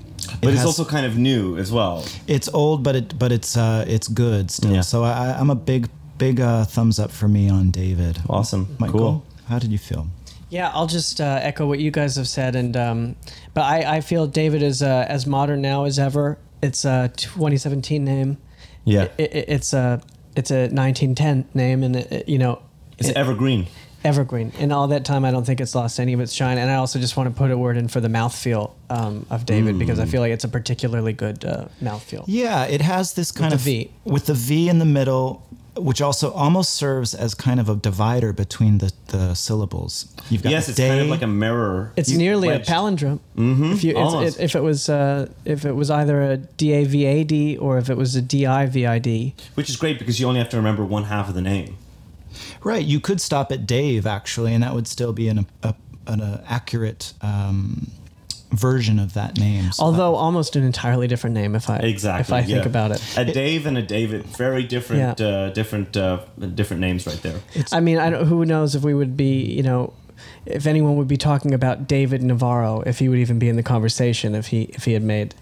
Speaker 6: But
Speaker 5: it
Speaker 6: it's also kind of new as well.
Speaker 5: it's old, but it but it's uh, it's good still.
Speaker 6: Yeah.
Speaker 5: So I, I'm a big big uh, thumbs up for me on David.
Speaker 6: Awesome.
Speaker 5: Michael,
Speaker 6: Cool.
Speaker 5: How did you feel?
Speaker 8: Yeah, I'll just uh, echo what you guys have said, and um, but I, I feel David is uh, as modern now as ever. It's a 2017 name.
Speaker 6: Yeah.
Speaker 8: It, it, it's a it's a 1910 name, and it, you know
Speaker 6: It's
Speaker 8: it-
Speaker 6: evergreen.
Speaker 8: Evergreen. In all that time, I don't think it's lost any of its shine. And I also just want to put a word in for the mouthfeel um, of David because I feel like it's a particularly good uh, mouthfeel.
Speaker 5: Yeah, it has this kind
Speaker 8: the
Speaker 5: of
Speaker 8: V.
Speaker 5: with the V in the middle, which also almost serves as kind of a divider between the, the syllables. You've got
Speaker 6: Yes, it's
Speaker 5: day.
Speaker 6: kind of like a mirror.
Speaker 8: It's
Speaker 6: You-
Speaker 8: nearly
Speaker 6: wedged.
Speaker 8: a palindrome. Mm-hmm, if, you, it's,
Speaker 6: almost.
Speaker 8: it, if it was uh, if it was either a D A V A D or if it was a D I V I D.
Speaker 6: Which is great because you only have to remember one half of the name.
Speaker 5: Right. You could stop at Dave actually, and that would still be an a, an uh, accurate um, version of that name. So
Speaker 8: Although almost an entirely different name if I
Speaker 6: Exactly.
Speaker 8: if I think about it.
Speaker 6: A Dave and a David, very different,
Speaker 8: Yeah.
Speaker 6: uh, different, uh, different names right there.
Speaker 8: I mean, I don't, who knows if we would be, you know, if anyone would be talking about David Navarro, if he would even be in the conversation if he if he had made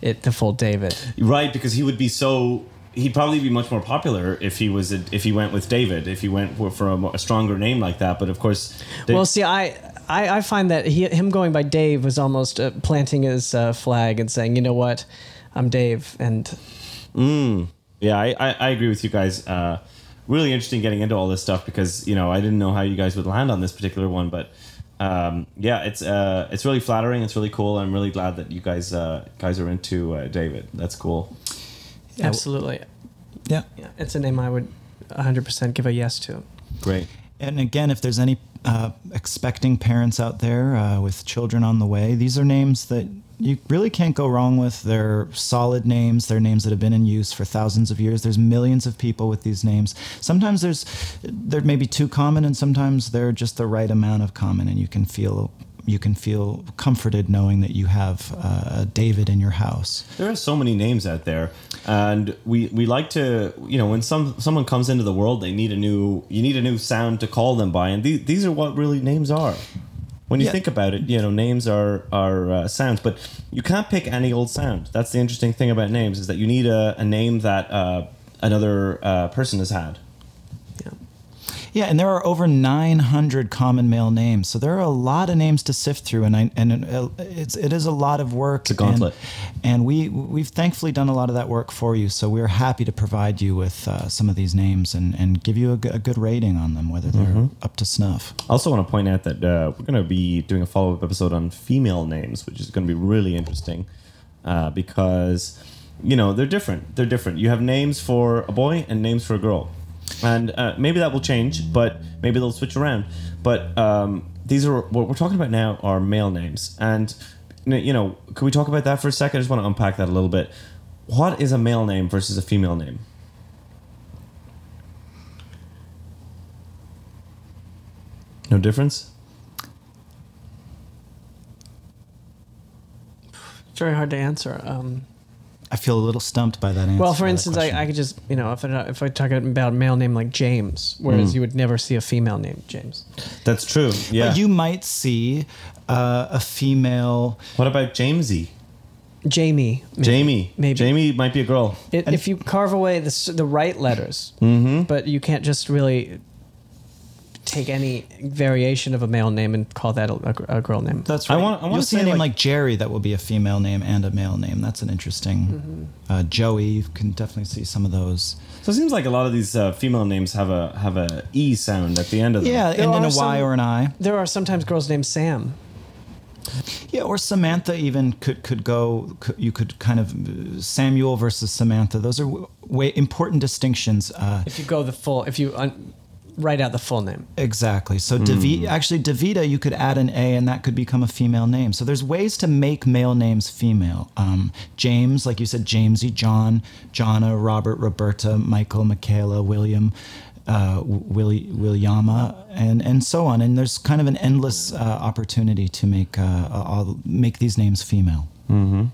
Speaker 8: it the full David.
Speaker 6: Right, because he would be so. He'd probably be much more popular if he was a, if he went with David, if he went for, for a, a stronger name like that. But of course, they-
Speaker 8: Well, see, I, I I find that he him going by Dave was almost uh, planting his uh, flag and saying, you know what, I'm Dave, and
Speaker 6: yeah, I, I, I agree with you guys. Uh, really interesting getting into all this stuff because you know I didn't know how you guys would land on this particular one, but um, yeah, it's uh, it's really flattering. It's really cool. I'm really glad that you guys uh, guys are into uh, David. That's cool.
Speaker 8: Absolutely,
Speaker 5: yeah.
Speaker 8: yeah, it's a name I would 100% give a yes to.
Speaker 6: Great.
Speaker 5: And again, if there's any uh, expecting parents out there uh, with children on the way, these are names that you really can't go wrong with. They're solid names. They're names that have been in use for thousands of years. There's millions of people with these names. Sometimes there's they're maybe too common, and sometimes they're just the right amount of common, and you can feel you can feel comforted knowing that you have uh, David in your house.
Speaker 6: There are so many names out there, and we, we like to you know when some someone comes into the world, they need a new you need a new sound to call them by, and these, these are what really names are. When you
Speaker 5: Yeah.
Speaker 6: think about it, you know names are are uh, sounds, but you can't pick any old sound. That's the interesting thing about names is that you need a, a name that uh, another uh, person has had.
Speaker 5: Yeah, and there are over 900 common male names, so there are a lot of names to sift through, and I, and it's it is a lot of work.
Speaker 6: It's a gauntlet.
Speaker 5: and, and we we've thankfully done a lot of that work for you. So we're happy to provide you with uh, some of these names and, and give you a, g- a good rating on them, whether they're
Speaker 6: Mm-hmm.
Speaker 5: up to snuff.
Speaker 6: I also want to point out that uh, we're going to be doing a follow up episode on female names, which is going to be really interesting uh, because, you know, they're different. They're different. You have names for a boy and names for a girl. And uh, maybe that will change, but maybe they'll switch around. But um, these are what we're talking about now are male names. And, you know, could we talk about that for a second? I just want to unpack that a little bit. What is a male name versus a female name? No difference?
Speaker 8: It's very hard to answer. Um,
Speaker 5: I feel a little stumped by that answer.
Speaker 8: well, for instance, I. I could just you know if I, if I talk about a male name like James, whereas you would never see a female named James.
Speaker 6: That's true. Yeah.
Speaker 5: But you might see uh, a female.
Speaker 6: what about Jamesy?
Speaker 8: Jamie, maybe.
Speaker 6: Jamie.
Speaker 8: maybe.
Speaker 6: Jamie might be a girl.
Speaker 8: It, if you carve away the the right letters,
Speaker 6: Mm-hmm.
Speaker 8: but you can't just really take any variation of a male name and call that a, a girl name.
Speaker 5: That's
Speaker 6: I
Speaker 5: right.
Speaker 6: wanna- I wanna
Speaker 5: You'll see
Speaker 6: say,
Speaker 5: a name
Speaker 6: like-
Speaker 5: like, Jerry that will be a female name and a male name. That's an interesting. Uh, Joey, you can definitely see some of those.
Speaker 6: So it seems like a lot of these uh, female names have a have a e sound at the end of them.
Speaker 5: Yeah,
Speaker 8: There
Speaker 5: and in
Speaker 8: are
Speaker 5: a Y
Speaker 8: some-
Speaker 5: or an I.
Speaker 8: There are sometimes girls named Sam.
Speaker 5: Yeah, or Samantha even could could go. Could, you could kind of Samuel versus Samantha. Those are w- way important distinctions. Uh,
Speaker 8: If you go the full, if you un, write out the full name.
Speaker 5: Exactly. So Davi- actually Davida, you could add an A and that could become a female name. So there's ways to make male names female. Um, James, like you said, Jamesy, John, Jonna, Robert, Roberta, Michael, Michaela, William, uh, Willie, Williama, and and so on. And there's kind of an endless uh, opportunity to make uh, all, make these names female. Hmm.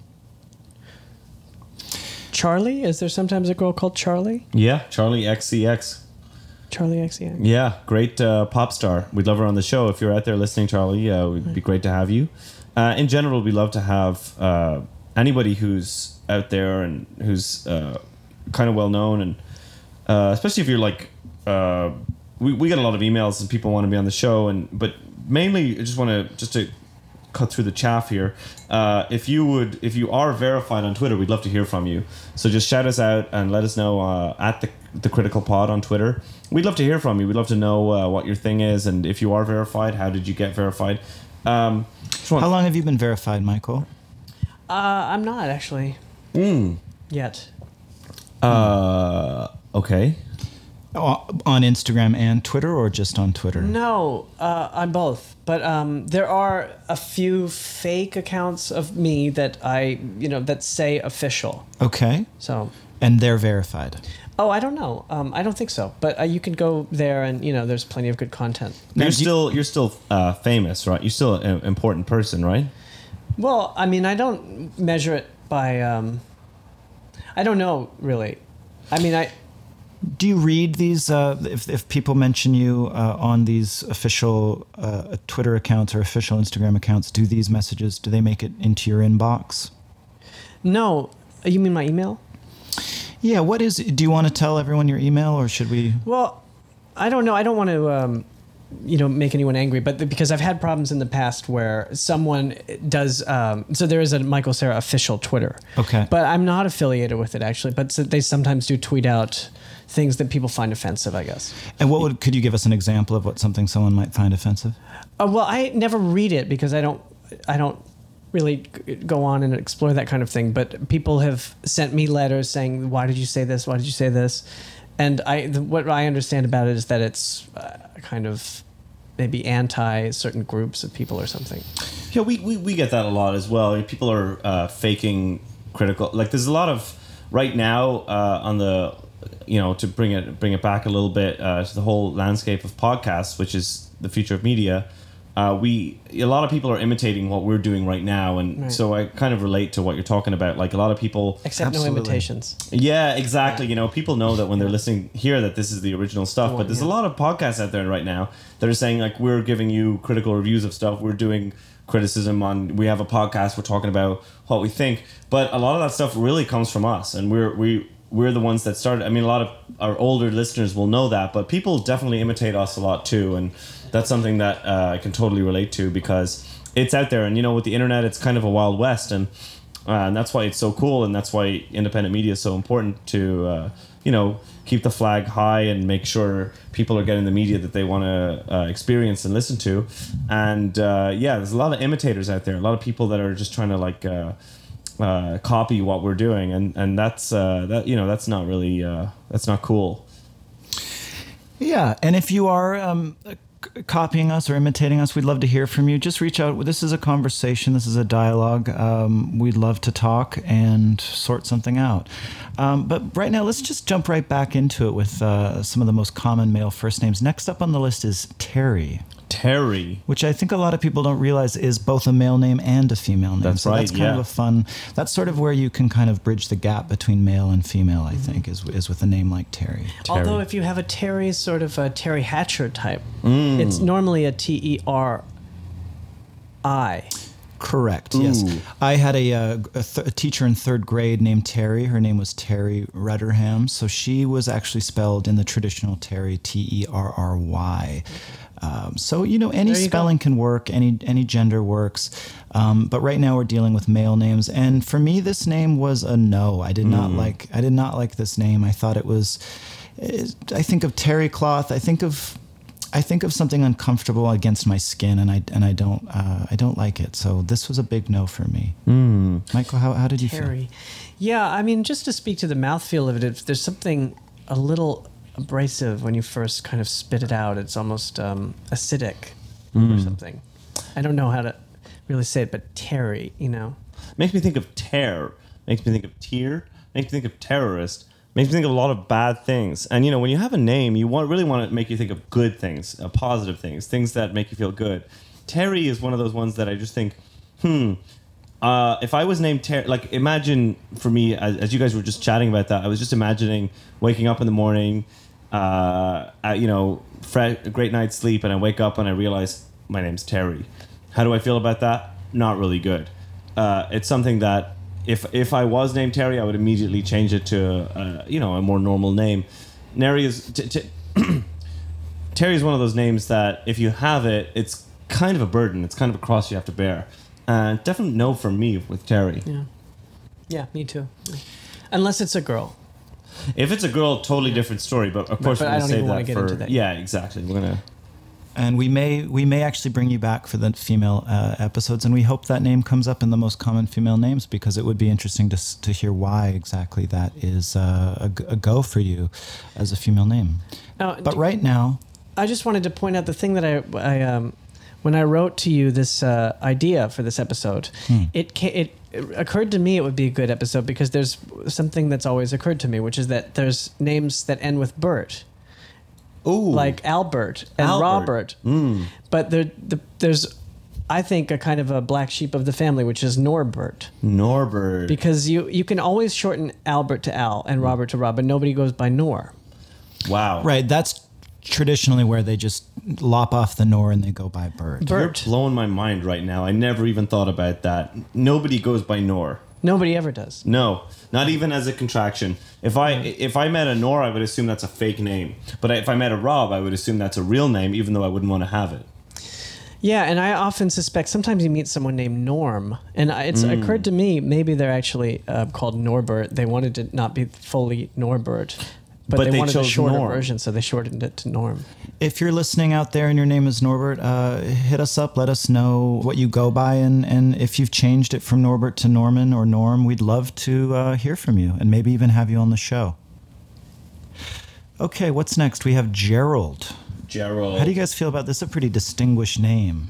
Speaker 8: Charlie? Is there sometimes a girl called Charlie?
Speaker 6: Yeah, Charlie XCX.
Speaker 8: Charlie XCX.
Speaker 6: Yeah, great uh, pop star. We'd love her on the show. If you're out there listening, Charlie, uh, it'd be great to have you. Uh, in general, we love to have uh, anybody who's out there and who's uh, kind of well known, and uh, especially if you're like, uh, we we get a lot of emails and people want to be on the show, and but mainly I just want to just to cut through the chaff here. Uh, if you would, if you are verified on Twitter, we'd love to hear from you. So just shout us out and let us know uh, at the the Critical Pod on Twitter. We'd love to hear from you. We'd love to know uh, what your thing is, and if you are verified, how did you get verified? Um,
Speaker 5: How long have you been verified, Michael?
Speaker 8: Uh, I'm not actually. Yet.
Speaker 6: Uh, okay.
Speaker 5: On Instagram and Twitter, or just on Twitter?
Speaker 8: No, uh, on both. But um, there are a few fake accounts of me that I, you know, that say official.
Speaker 5: Okay.
Speaker 8: So,
Speaker 5: And they're verified.
Speaker 8: Oh, I don't know. Um, I don't think so. But uh, you can go there, and you know, there's plenty of good content.
Speaker 5: Now,
Speaker 6: you're still you're still uh, famous, right? You're still an important person, right?
Speaker 8: Well, I mean, I don't measure it by. Um, I don't know really. I mean, I
Speaker 5: Do you read these? Uh, if, if people mention you uh, on these official uh, Twitter accounts or official Instagram accounts, do these messages do they make it into your inbox?
Speaker 8: no. You mean my email?
Speaker 5: Yeah. What is? Do you want to tell everyone your email, or should we?
Speaker 8: Well, I don't know. I don't want to, um, you know, make anyone angry, but the, because I've had problems in the past where someone does. Um, so there is a Michael Cera official Twitter.
Speaker 5: Okay.
Speaker 8: But I'm not affiliated with it actually. But so they sometimes do tweet out things that people find offensive. I guess.
Speaker 5: And what would? Could you give us an example of what something someone might find offensive?
Speaker 8: Uh, well, I never read it because I don't. I don't really go on and explore that kind of thing. But people have sent me letters saying, "Why did you say this? Why did you say this?" And I, the, what I understand about it is that it's uh, kind of maybe anti certain groups of people or something.
Speaker 6: Yeah, we, we, we get that a lot as well. People are uh, faking critical. Like there's a lot of right now uh, on the you know to bring it bring it back a little bit uh, to the whole landscape of podcasts, which is the future of media. Uh, we a lot of people are imitating what we're doing right now, and
Speaker 8: Right.
Speaker 6: so I kind of relate to what you're talking about. Like a lot of people,
Speaker 8: Except
Speaker 5: Absolutely.
Speaker 8: no imitations.
Speaker 6: yeah, exactly. You know, people know that when they're listening here that this is the original stuff,
Speaker 8: Well,
Speaker 6: but there's
Speaker 8: yeah.
Speaker 6: a lot of podcasts out there right now that are saying like we're giving you critical reviews of stuff, we're doing criticism on we have a podcast, we're talking about what we think, but a lot of that stuff really comes from us and we're we we're the ones that started. I mean, a lot of our older listeners will know that, but people definitely imitate us a lot too, and that's something that uh, I can totally relate to because it's out there, and you know, with the internet, it's kind of a wild west, and uh, and that's why it's so cool, and that's why independent media is so important to uh, you know keep the flag high and make sure people are getting the media that they want to uh, experience and listen to. And uh, yeah, there's a lot of imitators out there, a lot of people that are just trying to like uh, copy what we're doing, and and that's uh, that you know that's not really uh, that's not cool.
Speaker 5: Yeah, and if you are um, copying us or imitating us, we'd love to hear from you. Just reach out. This is a conversation. This is a dialogue. Um, we'd love to talk and sort something out. Um, but right now, let's just jump right back into it with uh, some of the most common male first names. Next up on the list is Terry,
Speaker 6: Terry.
Speaker 5: which I think a lot of people don't realize is both a male name and a female name.
Speaker 6: That's
Speaker 5: so That's kind
Speaker 6: yeah.
Speaker 5: of a fun. That's sort of where you can kind of bridge the gap between male and female. I think is is with a name like Terry.
Speaker 8: Although if you have a Terry sort of a Teri Hatcher type,
Speaker 6: Mm.
Speaker 8: it's normally a T E R I.
Speaker 5: Correct. Yes, I had a, uh, a, th- a teacher in third grade named Terry. Her name was Terry Rudderham. So she was actually spelled in the traditional Terry, T E R R Y. Um, so you know, any
Speaker 8: you go.
Speaker 5: spelling can work. Any any gender works. Um, but right now we're dealing with male names, and for me, this name was a no. I did not like. I did not like this name. I thought it was. I think of terry cloth. I think of. I think of something uncomfortable against my skin, and I and I don't uh, I don't like it. So this was a big no for me. Michael, how, how did you feel?
Speaker 8: Terry. Yeah, I mean, just to speak to the mouthfeel of it, if there's something a little abrasive when you first kind of spit it out. It's almost um, acidic or something. I don't know how to really say it, but Terry, you know.
Speaker 6: Makes me think of tear. Makes me think of tear. Makes me think of terrorist. Makes me think of a lot of bad things. And you know, when you have a name, you want really want to make you think of good things, uh, positive things, things that make you feel good. Terry is one of those ones that I just think, hmm. Uh, if I was named Terry, like imagine for me, as, as you guys were just chatting about that, I was just imagining waking up in the morning, uh, you know, fre- a great night's sleep, and I wake up and I realize my name's Terry. How do I feel about that? Not really good. Uh, it's something that if if I was named Terry, I would immediately change it to uh, you know a more normal name. Neri is t- t- [clears throat] Terry is one of those names that if you have it, it's kind of a burden. It's kind of a cross you have to bear. Uh, definitely no for me with Terry.
Speaker 8: Yeah. Yeah, me too. Unless it's a girl.
Speaker 6: If it's a girl, totally different story. But of course,
Speaker 8: but
Speaker 6: we're
Speaker 8: I
Speaker 6: gonna save that for
Speaker 8: into that
Speaker 6: yeah, exactly. We're gonna
Speaker 5: And we may we may actually bring you back for the female uh, episodes, and we hope that name comes up in the most common female names because it would be interesting to to hear why exactly that is uh, a, g- a go for you as a female name.
Speaker 8: Now,
Speaker 5: But
Speaker 8: d-
Speaker 5: right now,
Speaker 8: I just wanted to point out the thing that I, I um, when I wrote to you this uh, idea for this episode, it, ca- it it occurred to me it would be a good episode because there's something that's always occurred to me, which is that there's names that end with Bert,
Speaker 6: ooh
Speaker 8: like Albert and
Speaker 6: Albert.
Speaker 8: Robert, hmm. but there, the, there's, I think, a kind of a black sheep of the family, which is Norbert.
Speaker 6: Norbert.
Speaker 8: Because you, you can always shorten Albert to Al and hmm. Robert to Rob, but nobody goes by Nor.
Speaker 6: wow,
Speaker 5: right? That's traditionally where they just lop off the nor and they go by bird.
Speaker 6: You're blowing my mind right now. I never even thought about that. Nobody goes by Nor.
Speaker 8: Nobody ever does.
Speaker 6: No, not even as a contraction. If I if I met a Nor, I would assume that's a fake name. But if I met a Rob, I would assume that's a real name, even though I wouldn't want to have it.
Speaker 8: Yeah, and I often suspect sometimes you meet someone named Norm, and it's
Speaker 6: Mm.
Speaker 8: occurred to me maybe they're actually uh, called Norbert. They wanted to not be fully Norbert, but,
Speaker 6: But
Speaker 8: they,
Speaker 6: they
Speaker 8: wanted a shorter
Speaker 6: Norm.
Speaker 8: version, so they shortened it to Norm.
Speaker 5: If you're listening out there and your name is Norbert, uh, hit us up. Let us know what you go by, and, and if you've changed it from Norbert to Norman or Norm, we'd love to uh, hear from you and maybe even have you on the show. Okay, what's next? We have Gerald.
Speaker 6: Gerald.
Speaker 5: How do you guys feel about this? A pretty distinguished name.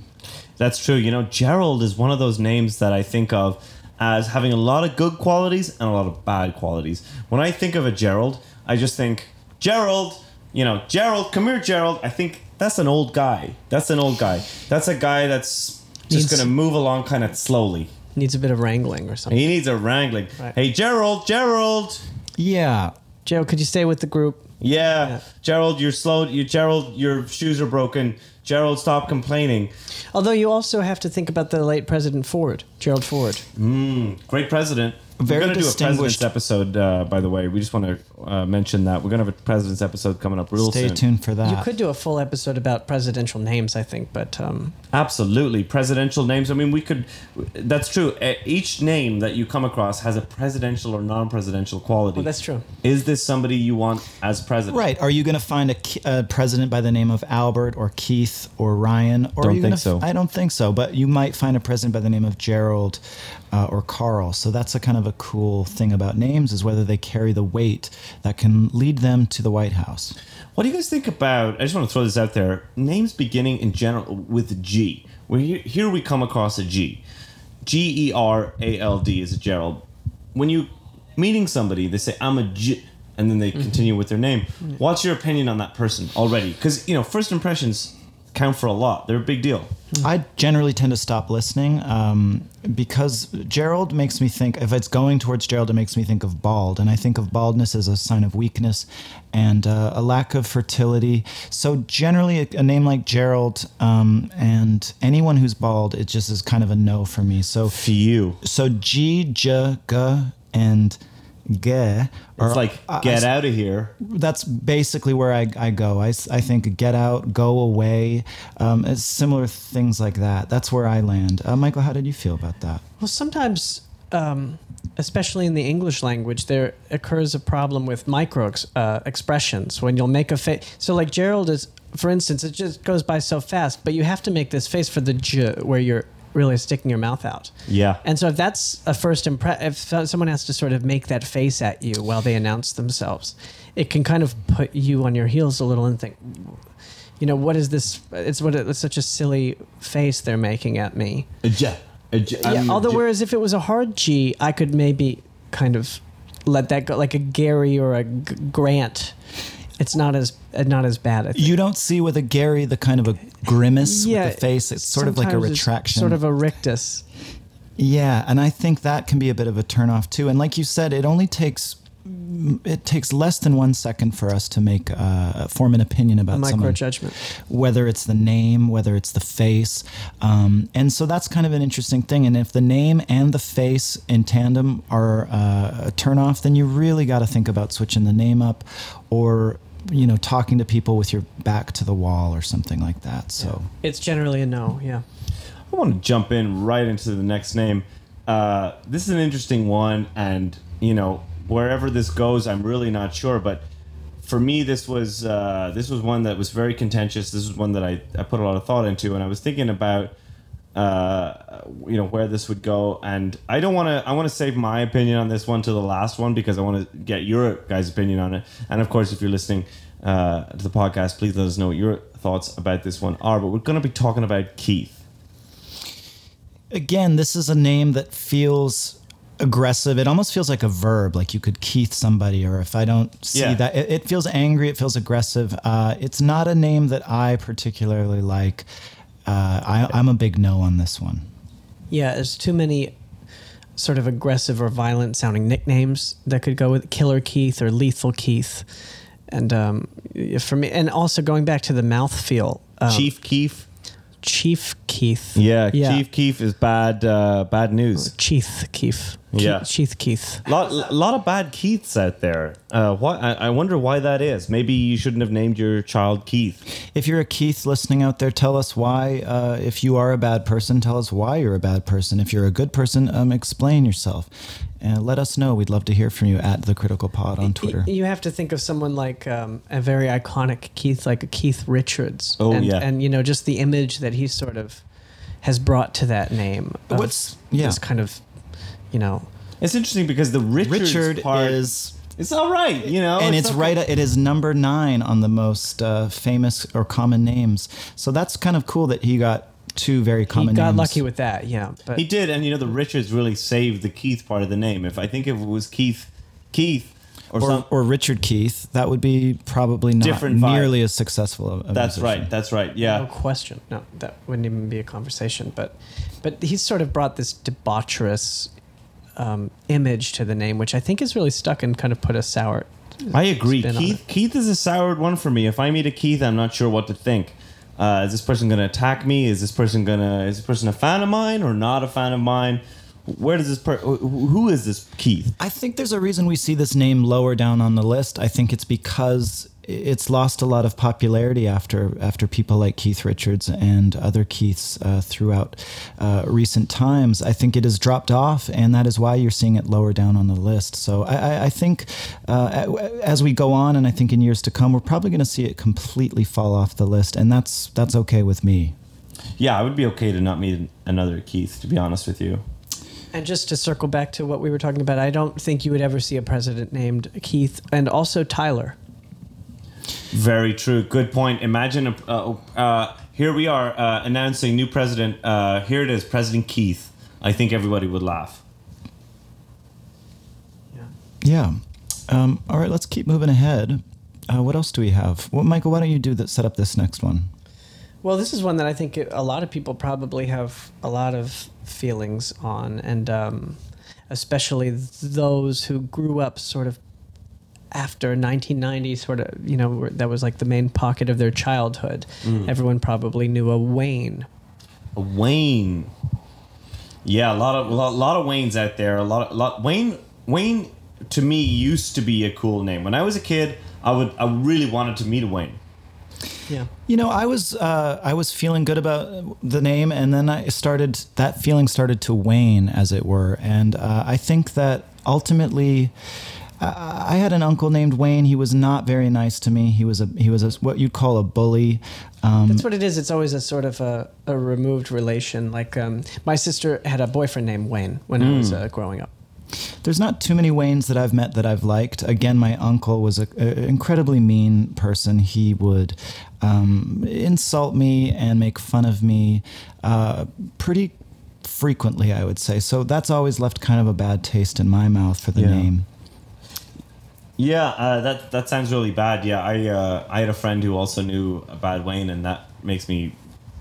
Speaker 6: That's true. You know, Gerald is one of those names that I think of as having a lot of good qualities and a lot of bad qualities. When I think of a Gerald, I just think, Gerald, you know, Gerald, come here, Gerald. I think that's an old guy. That's an old guy. That's a guy that's just
Speaker 8: Needs-
Speaker 6: going to move along kind of slowly.
Speaker 8: Needs a bit of wrangling or something.
Speaker 6: He needs a wrangling.
Speaker 8: Right.
Speaker 6: Hey, Gerald, Gerald.
Speaker 5: Yeah.
Speaker 8: Joe, could you stay with the group?
Speaker 6: Yeah,
Speaker 8: Yeah.
Speaker 6: Gerald, you're slow. You, Gerald, your shoes are broken. Gerald, stop complaining.
Speaker 8: Although you also have to think about the late President Ford, Gerald Ford.
Speaker 6: Mm, great president.
Speaker 5: Very
Speaker 6: We're going to do a
Speaker 5: distinguished-
Speaker 6: president's episode, uh, by the way. We just want to uh, mention that. We're going to have a president's episode coming up real
Speaker 5: Stay
Speaker 6: soon.
Speaker 5: tuned for that.
Speaker 8: You could do a full episode about presidential names, I think, but um,
Speaker 6: Absolutely. Presidential names. I mean, we could. That's true. Each name that you come across has a presidential or non presidential quality.
Speaker 8: well, that's true.
Speaker 6: Is this somebody you want as president?
Speaker 5: Right. Are you going to find a, a president by the name of Albert or Keith or Ryan? Or
Speaker 6: Don't
Speaker 5: are you
Speaker 6: think
Speaker 5: gonna
Speaker 6: so.
Speaker 5: I don't think so. But you might find a president by the name of Gerald uh, or Carl. So that's a kind of a cool thing about names is whether they carry the weight that can lead them to the White House.
Speaker 6: What do you guys think about? I just want to throw this out there. Names beginning in general with G. Where here, here we come across a G. G E R A L D is a Gerald. When you meeting somebody, they say I'm a G, and then they continue with their name. What's your opinion on that person already? Because you know, first impressions count for a lot. They're a big deal.
Speaker 5: I generally tend to stop listening um, because Gerald makes me think, if it's going towards Gerald, it makes me think of bald. And I think of baldness as a sign of weakness and uh, a lack of fertility. So, generally, a, a name like Gerald um, and anyone who's bald, it just is kind of a no for me. So,
Speaker 6: Few.
Speaker 5: so G, J, G, and G are
Speaker 6: It's like get
Speaker 5: I-
Speaker 6: out of here.
Speaker 5: that's basically where I, I go. I, s- I think get out, go away, um, it's similar things like that. That's where I land. Uh, Michael, how did you feel about that?
Speaker 8: Well, sometimes, um, especially in the English language, there occurs a problem with micro ex- uh, expressions when you'll make a face. So, like Gerald is, for instance, it just goes by so fast, but you have to make this face for the j where you're really sticking your mouth out.
Speaker 6: Yeah.
Speaker 8: And so, if that's a first impression, if someone has to sort of make that face at you while they announce themselves, it can kind of put you on your heels a little and think, you know, what is this? It's what it's such a silly face they're making at me.
Speaker 6: A j- a j- I
Speaker 8: Yeah.
Speaker 6: Uh, mean,
Speaker 8: although, whereas if it was a hard G, I could maybe kind of let that go, like a Gary or a G- Grant. It's not as not as bad.
Speaker 5: You don't see with a Gary the kind of a grimace
Speaker 8: Yeah,
Speaker 5: with the face. It's sort of like a retraction.
Speaker 8: sort of a rictus.
Speaker 5: Yeah, and I think that can be a bit of a turnoff too. And like you said, it only takes it takes less than one second for us to make uh, form an opinion
Speaker 8: A
Speaker 5: about
Speaker 8: micro
Speaker 5: someone.
Speaker 8: judgment.
Speaker 5: whether it's the name, whether it's the face. Um, and so that's kind of an interesting thing. And if the name and the face in tandem are uh, a turnoff, then you really got to think about switching the name up or, you know, talking to people with your back to the wall or something like that. So
Speaker 8: It's generally a no. Yeah.
Speaker 6: I want to jump in right into the next name. Uh, this is an interesting one, and you know wherever this goes, I'm really not sure. But for me, this was uh, this was one that was very contentious. This was one that I, I put a lot of thought into, and I was thinking about uh, you know where this would go. And I don't want to. I want to save my opinion on this one to the last one because I want to get your guys' opinion on it. And of course, if you're listening uh, to the podcast, please let us know what your thoughts about this one are. But we're going to be talking about Keith.
Speaker 5: again, this is a name that feels aggressive. It almost feels like a verb, like you could Keith somebody, or if I don't see
Speaker 6: Yeah.
Speaker 5: that, it, it feels angry. It feels aggressive. Uh, it's not a name that I particularly like. Uh, I, I'm a big no on this one.
Speaker 8: Yeah. There's too many sort of aggressive or violent sounding nicknames that could go with Killer Keith or Lethal Keith. And um, for me, and also going back to the mouthfeel, um,
Speaker 6: Chief Keef.
Speaker 8: Chief Keith.
Speaker 6: Yeah,
Speaker 8: Yeah.
Speaker 6: Chief Keith is bad. Uh, bad news.
Speaker 8: Chief Keith.
Speaker 6: Yeah.
Speaker 8: Chief Keith.
Speaker 6: lot, lot of bad Keiths out there. Uh, why? I, I wonder why that is. Maybe you shouldn't have named your child Keith.
Speaker 5: If you're a Keith listening out there, tell us why. Uh, if you are a bad person, tell us why you're a bad person. If you're a good person, um, explain yourself. And let us know. We'd love to hear from you at the Critical Pod on Twitter.
Speaker 8: You have to think of someone like um, a very iconic Keith, like a Keith Richards.
Speaker 6: Oh,
Speaker 8: and,
Speaker 6: yeah.
Speaker 8: and you know just the image that he sort of has brought to that name. of
Speaker 5: What's- yeah.
Speaker 8: this kind of, you know,
Speaker 6: It's interesting because the Richards
Speaker 5: Richard
Speaker 6: part
Speaker 5: is
Speaker 6: It's all right, you know.
Speaker 5: and it's
Speaker 6: okay.
Speaker 5: right. It is number nine on the most uh, famous or common names. So that's kind of cool that he got two very common.
Speaker 8: he
Speaker 5: common
Speaker 8: got
Speaker 5: names.
Speaker 8: lucky with that. Yeah, but
Speaker 6: He did, and you know the Richards really saved the Keith part of the name. If I think if it was Keith, Keith, or,
Speaker 5: or,
Speaker 6: some,
Speaker 5: or Richard Keith, that would be probably not
Speaker 6: Different
Speaker 5: nearly as successful. of a
Speaker 6: that's
Speaker 5: musician.
Speaker 6: right. That's right. Yeah.
Speaker 8: No question. No, that wouldn't even be a conversation. But but he's sort of brought this debaucherous um, image to the name, which I think is really stuck and kind of put a sour.
Speaker 6: I agree. Keith. Keith is a soured one for me. If I meet a Keith, I'm not sure what to think. Uh, is this person going to attack me? Is this person going to is this person a fan of mine or not a fan of mine? Where does this per who who is this Keith?
Speaker 5: I think there's a reason we see this name lower down on the list. I think it's because it's lost a lot of popularity after after people like Keith Richards and other Keiths uh, throughout uh, recent times. I think it has dropped off, and that is why you're seeing it lower down on the list. So I, I, I think uh, as we go on, and I think in years to come, we're probably going to see it completely fall off the list, and that's that's okay with me.
Speaker 6: Yeah, I would be okay to not meet another Keith. To be honest with you.
Speaker 8: And just to circle back to what we were talking about, I don't think you would ever see a president named Keith, and also Tyler.
Speaker 6: Very true. Good point. Imagine a, uh, uh, here we are uh, announcing new president. Uh, here it is, President Keith. I think everybody would laugh.
Speaker 5: Yeah. Um, all right, let's keep moving ahead. Uh, what else do we have? Well, Michael, why don't you do that? Set up this next one.
Speaker 8: Well, this is one that I think a lot of people probably have a lot of feelings on, and um, especially those who grew up sort of after 1990, sort of, you know, that was like the main pocket of their childhood.
Speaker 6: Mm.
Speaker 8: Everyone probably knew a Wayne.
Speaker 6: A Wayne. Yeah, a lot of lot, lot of Waynes out there. A lot of lot Wayne Wayne to me used to be a cool name. When I was a kid, I would I really wanted to meet a Wayne.
Speaker 8: Yeah.
Speaker 5: You know, I was uh, I was feeling good about the name, and then I started that feeling started to wane, as it were. And uh, I think that ultimately, uh, I had an uncle named Wayne. He was not very nice to me. He was a he was a, what you'd call a bully. Um,
Speaker 8: That's what it is. It's always a sort of a, a removed relation. Like um, my sister had a boyfriend named Wayne when I was
Speaker 5: Mm.
Speaker 8: uh, growing up.
Speaker 5: There's not too many Waynes that I've met that I've liked. Again, my uncle was an incredibly mean person. He would um, insult me and make fun of me uh, pretty frequently, I would say. So that's always left kind of a bad taste in my mouth for the
Speaker 6: Yeah.
Speaker 5: name.
Speaker 6: Yeah, uh, that that sounds really bad. Yeah, I uh, I had a friend who also knew a bad Wayne, and that makes me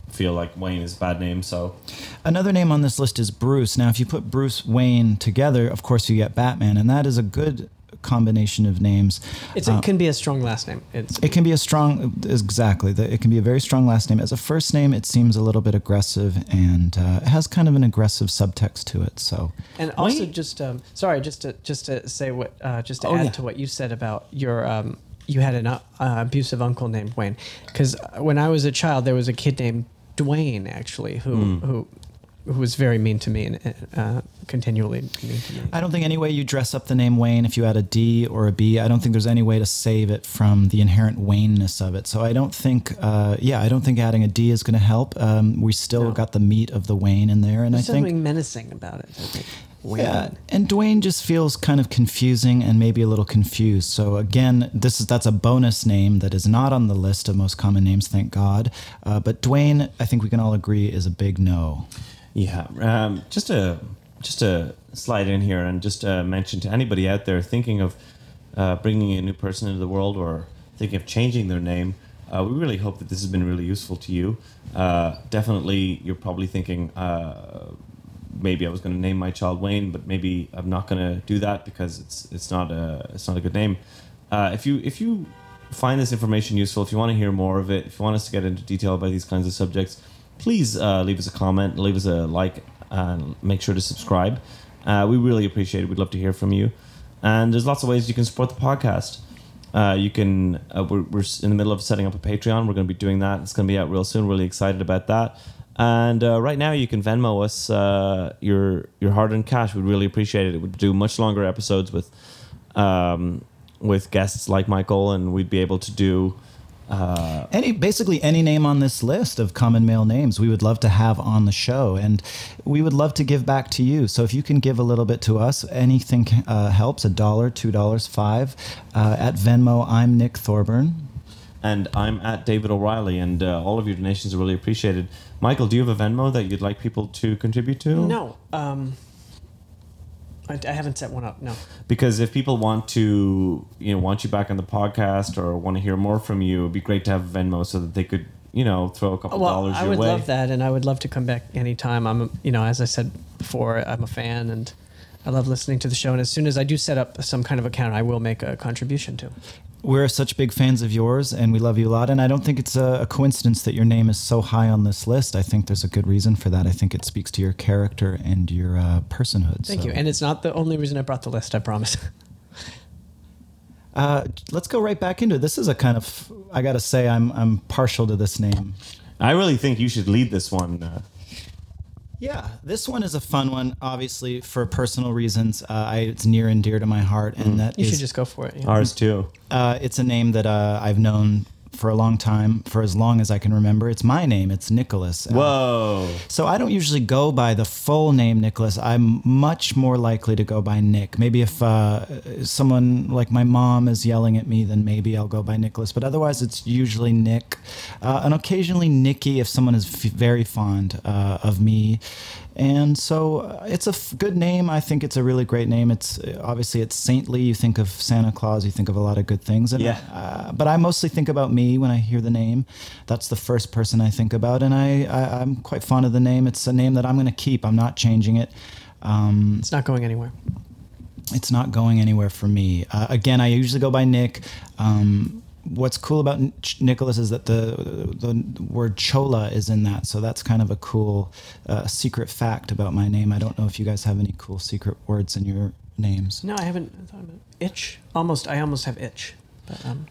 Speaker 6: feel like Wayne is a bad name. So
Speaker 5: Another name on this list is Bruce. Now, if you put Bruce Wayne together, of course, you get Batman, and that is a good combination of names.
Speaker 8: It's,
Speaker 5: Uh,
Speaker 8: it can be a strong last name. It's
Speaker 5: It can be a strong, exactly. the- It can be a very strong last name. As a first name, it seems a little bit aggressive and uh, it has kind of an aggressive subtext to it. So,
Speaker 8: And also, just um, sorry, just to just to say what, uh, just to
Speaker 5: Oh,
Speaker 8: add
Speaker 5: yeah.
Speaker 8: to what you said about your, um, you had an uh, abusive uncle named Wayne. Because when I was a child, there was a kid named Dwayne actually who
Speaker 5: Hmm.
Speaker 8: who who was very mean to me and uh, continually mean to me.
Speaker 5: I don't think any way you dress up the name Wayne, if you add a D or a B, I don't think there's any way to save it from the inherent Wayne-ness of it. So I don't think, uh, yeah, I don't think adding a D is going to help. Um, we still got the meat of the Wayne in there, and
Speaker 8: There's
Speaker 5: I think
Speaker 8: something menacing about it. I think. Wayne.
Speaker 5: Yeah, and Dwayne just feels kind of confusing and maybe a little confused. So again, this is that's a bonus name that is not on the list of most common names, thank God. Uh, but Dwayne, I think we can all agree, is a big no.
Speaker 6: Yeah, um, just to just to slide in here and just uh, mention to anybody out there thinking of uh, bringing a new person into the world or thinking of changing their name. Uh, we really hope that this has been really useful to you. Uh, definitely, you're probably thinking uh, maybe I was going to name my child Wayne, but maybe I'm not going to do that because it's it's not a it's not a good name. Uh, if you if you find this information useful, if you want to hear more of it, if you want us to get into detail about these kinds of subjects, please leave us a comment, leave us a like, and make sure to subscribe. Uh, we really appreciate it. We'd love to hear from you. And there's lots of ways you can support the podcast. Uh, you can. Uh, we're, we're in the middle of setting up a Patreon. We're going to be doing that. It's going to be out real soon. Really excited about that. And uh, right now, you can Venmo us uh, your your hard-earned cash. We'd really appreciate it. It would do much longer episodes with um, with guests like Michael, and we'd be able to do. Uh,
Speaker 5: Any basically any name on this list of common male names we would love to have on the show, and we would love to give back to you. So if you can give a little bit to us, anything uh, helps. A dollar, two dollars, five. Uh, at Venmo, I'm Nick Thorburn.
Speaker 6: and I'm at David O'Reilly, and uh, all of your donations are really appreciated. Michael, do you have a Venmo that you'd like people to contribute to?
Speaker 8: No, um, I, I haven't set one up. No.
Speaker 6: Because if people want to, you know, want you back on the podcast or want to hear more from you, it'd be great to have Venmo so that they could, you know, throw a couple
Speaker 8: Well,
Speaker 6: dollars
Speaker 8: I would
Speaker 6: way.
Speaker 8: love that, and I would love to come back anytime. I'm, you know, as I said before, I'm a fan, and I love listening to the show. And as soon as I do set up some kind of account, I will make a contribution to.
Speaker 5: We're such big fans of yours, and we love you a lot. And I don't think it's a, a coincidence that your name is so high on this list. I think there's a good reason for that. I think it speaks to your character and your uh, personhood.
Speaker 8: Thank
Speaker 5: So,
Speaker 8: you. And it's not the only reason I brought the list. I promise. [laughs]
Speaker 5: uh, let's go right back into it. This is a kind of I got to say I'm I'm partial to this name.
Speaker 6: I really think you should lead this one. Uh,
Speaker 5: Yeah, this one is a fun one. Obviously, for personal reasons, uh, I, it's near and dear to my heart, and that
Speaker 8: You
Speaker 5: is-
Speaker 8: should just go for it. yeah.
Speaker 6: ours too.
Speaker 5: Uh, it's a name that uh, I've known for a long time, for as long as I can remember. It's my name. It's Nicholas. Uh,
Speaker 6: Whoa.
Speaker 5: So I don't usually go by the full name Nicholas. I'm much more likely to go by Nick. Maybe if uh, someone like my mom is yelling at me, then maybe I'll go by Nicholas. But otherwise, it's usually Nick, uh, and occasionally Nicky if someone is f- very fond uh, of me. And so uh, it's a f- good name. I think it's a really great name. It's uh, obviously it's saintly. You think of Santa Claus, you think of a lot of good things. And,
Speaker 6: Yeah.
Speaker 5: Uh, but I mostly think about me me when I hear the name. That's the first person I think about, and I, I I'm quite fond of the name. It's a name that I'm going to keep. I'm not changing it. Um,
Speaker 8: It's not going anywhere.
Speaker 5: it's not going anywhere for me. Uh, again, I usually go by Nick. Um, what's cool about Nicholas is that the the word chola is in that, so that's kind of a cool uh, secret fact about my name. I don't know if you guys have any cool secret words in your names.
Speaker 8: No, I haven't thought about itch. Almost, I almost have itch. But um,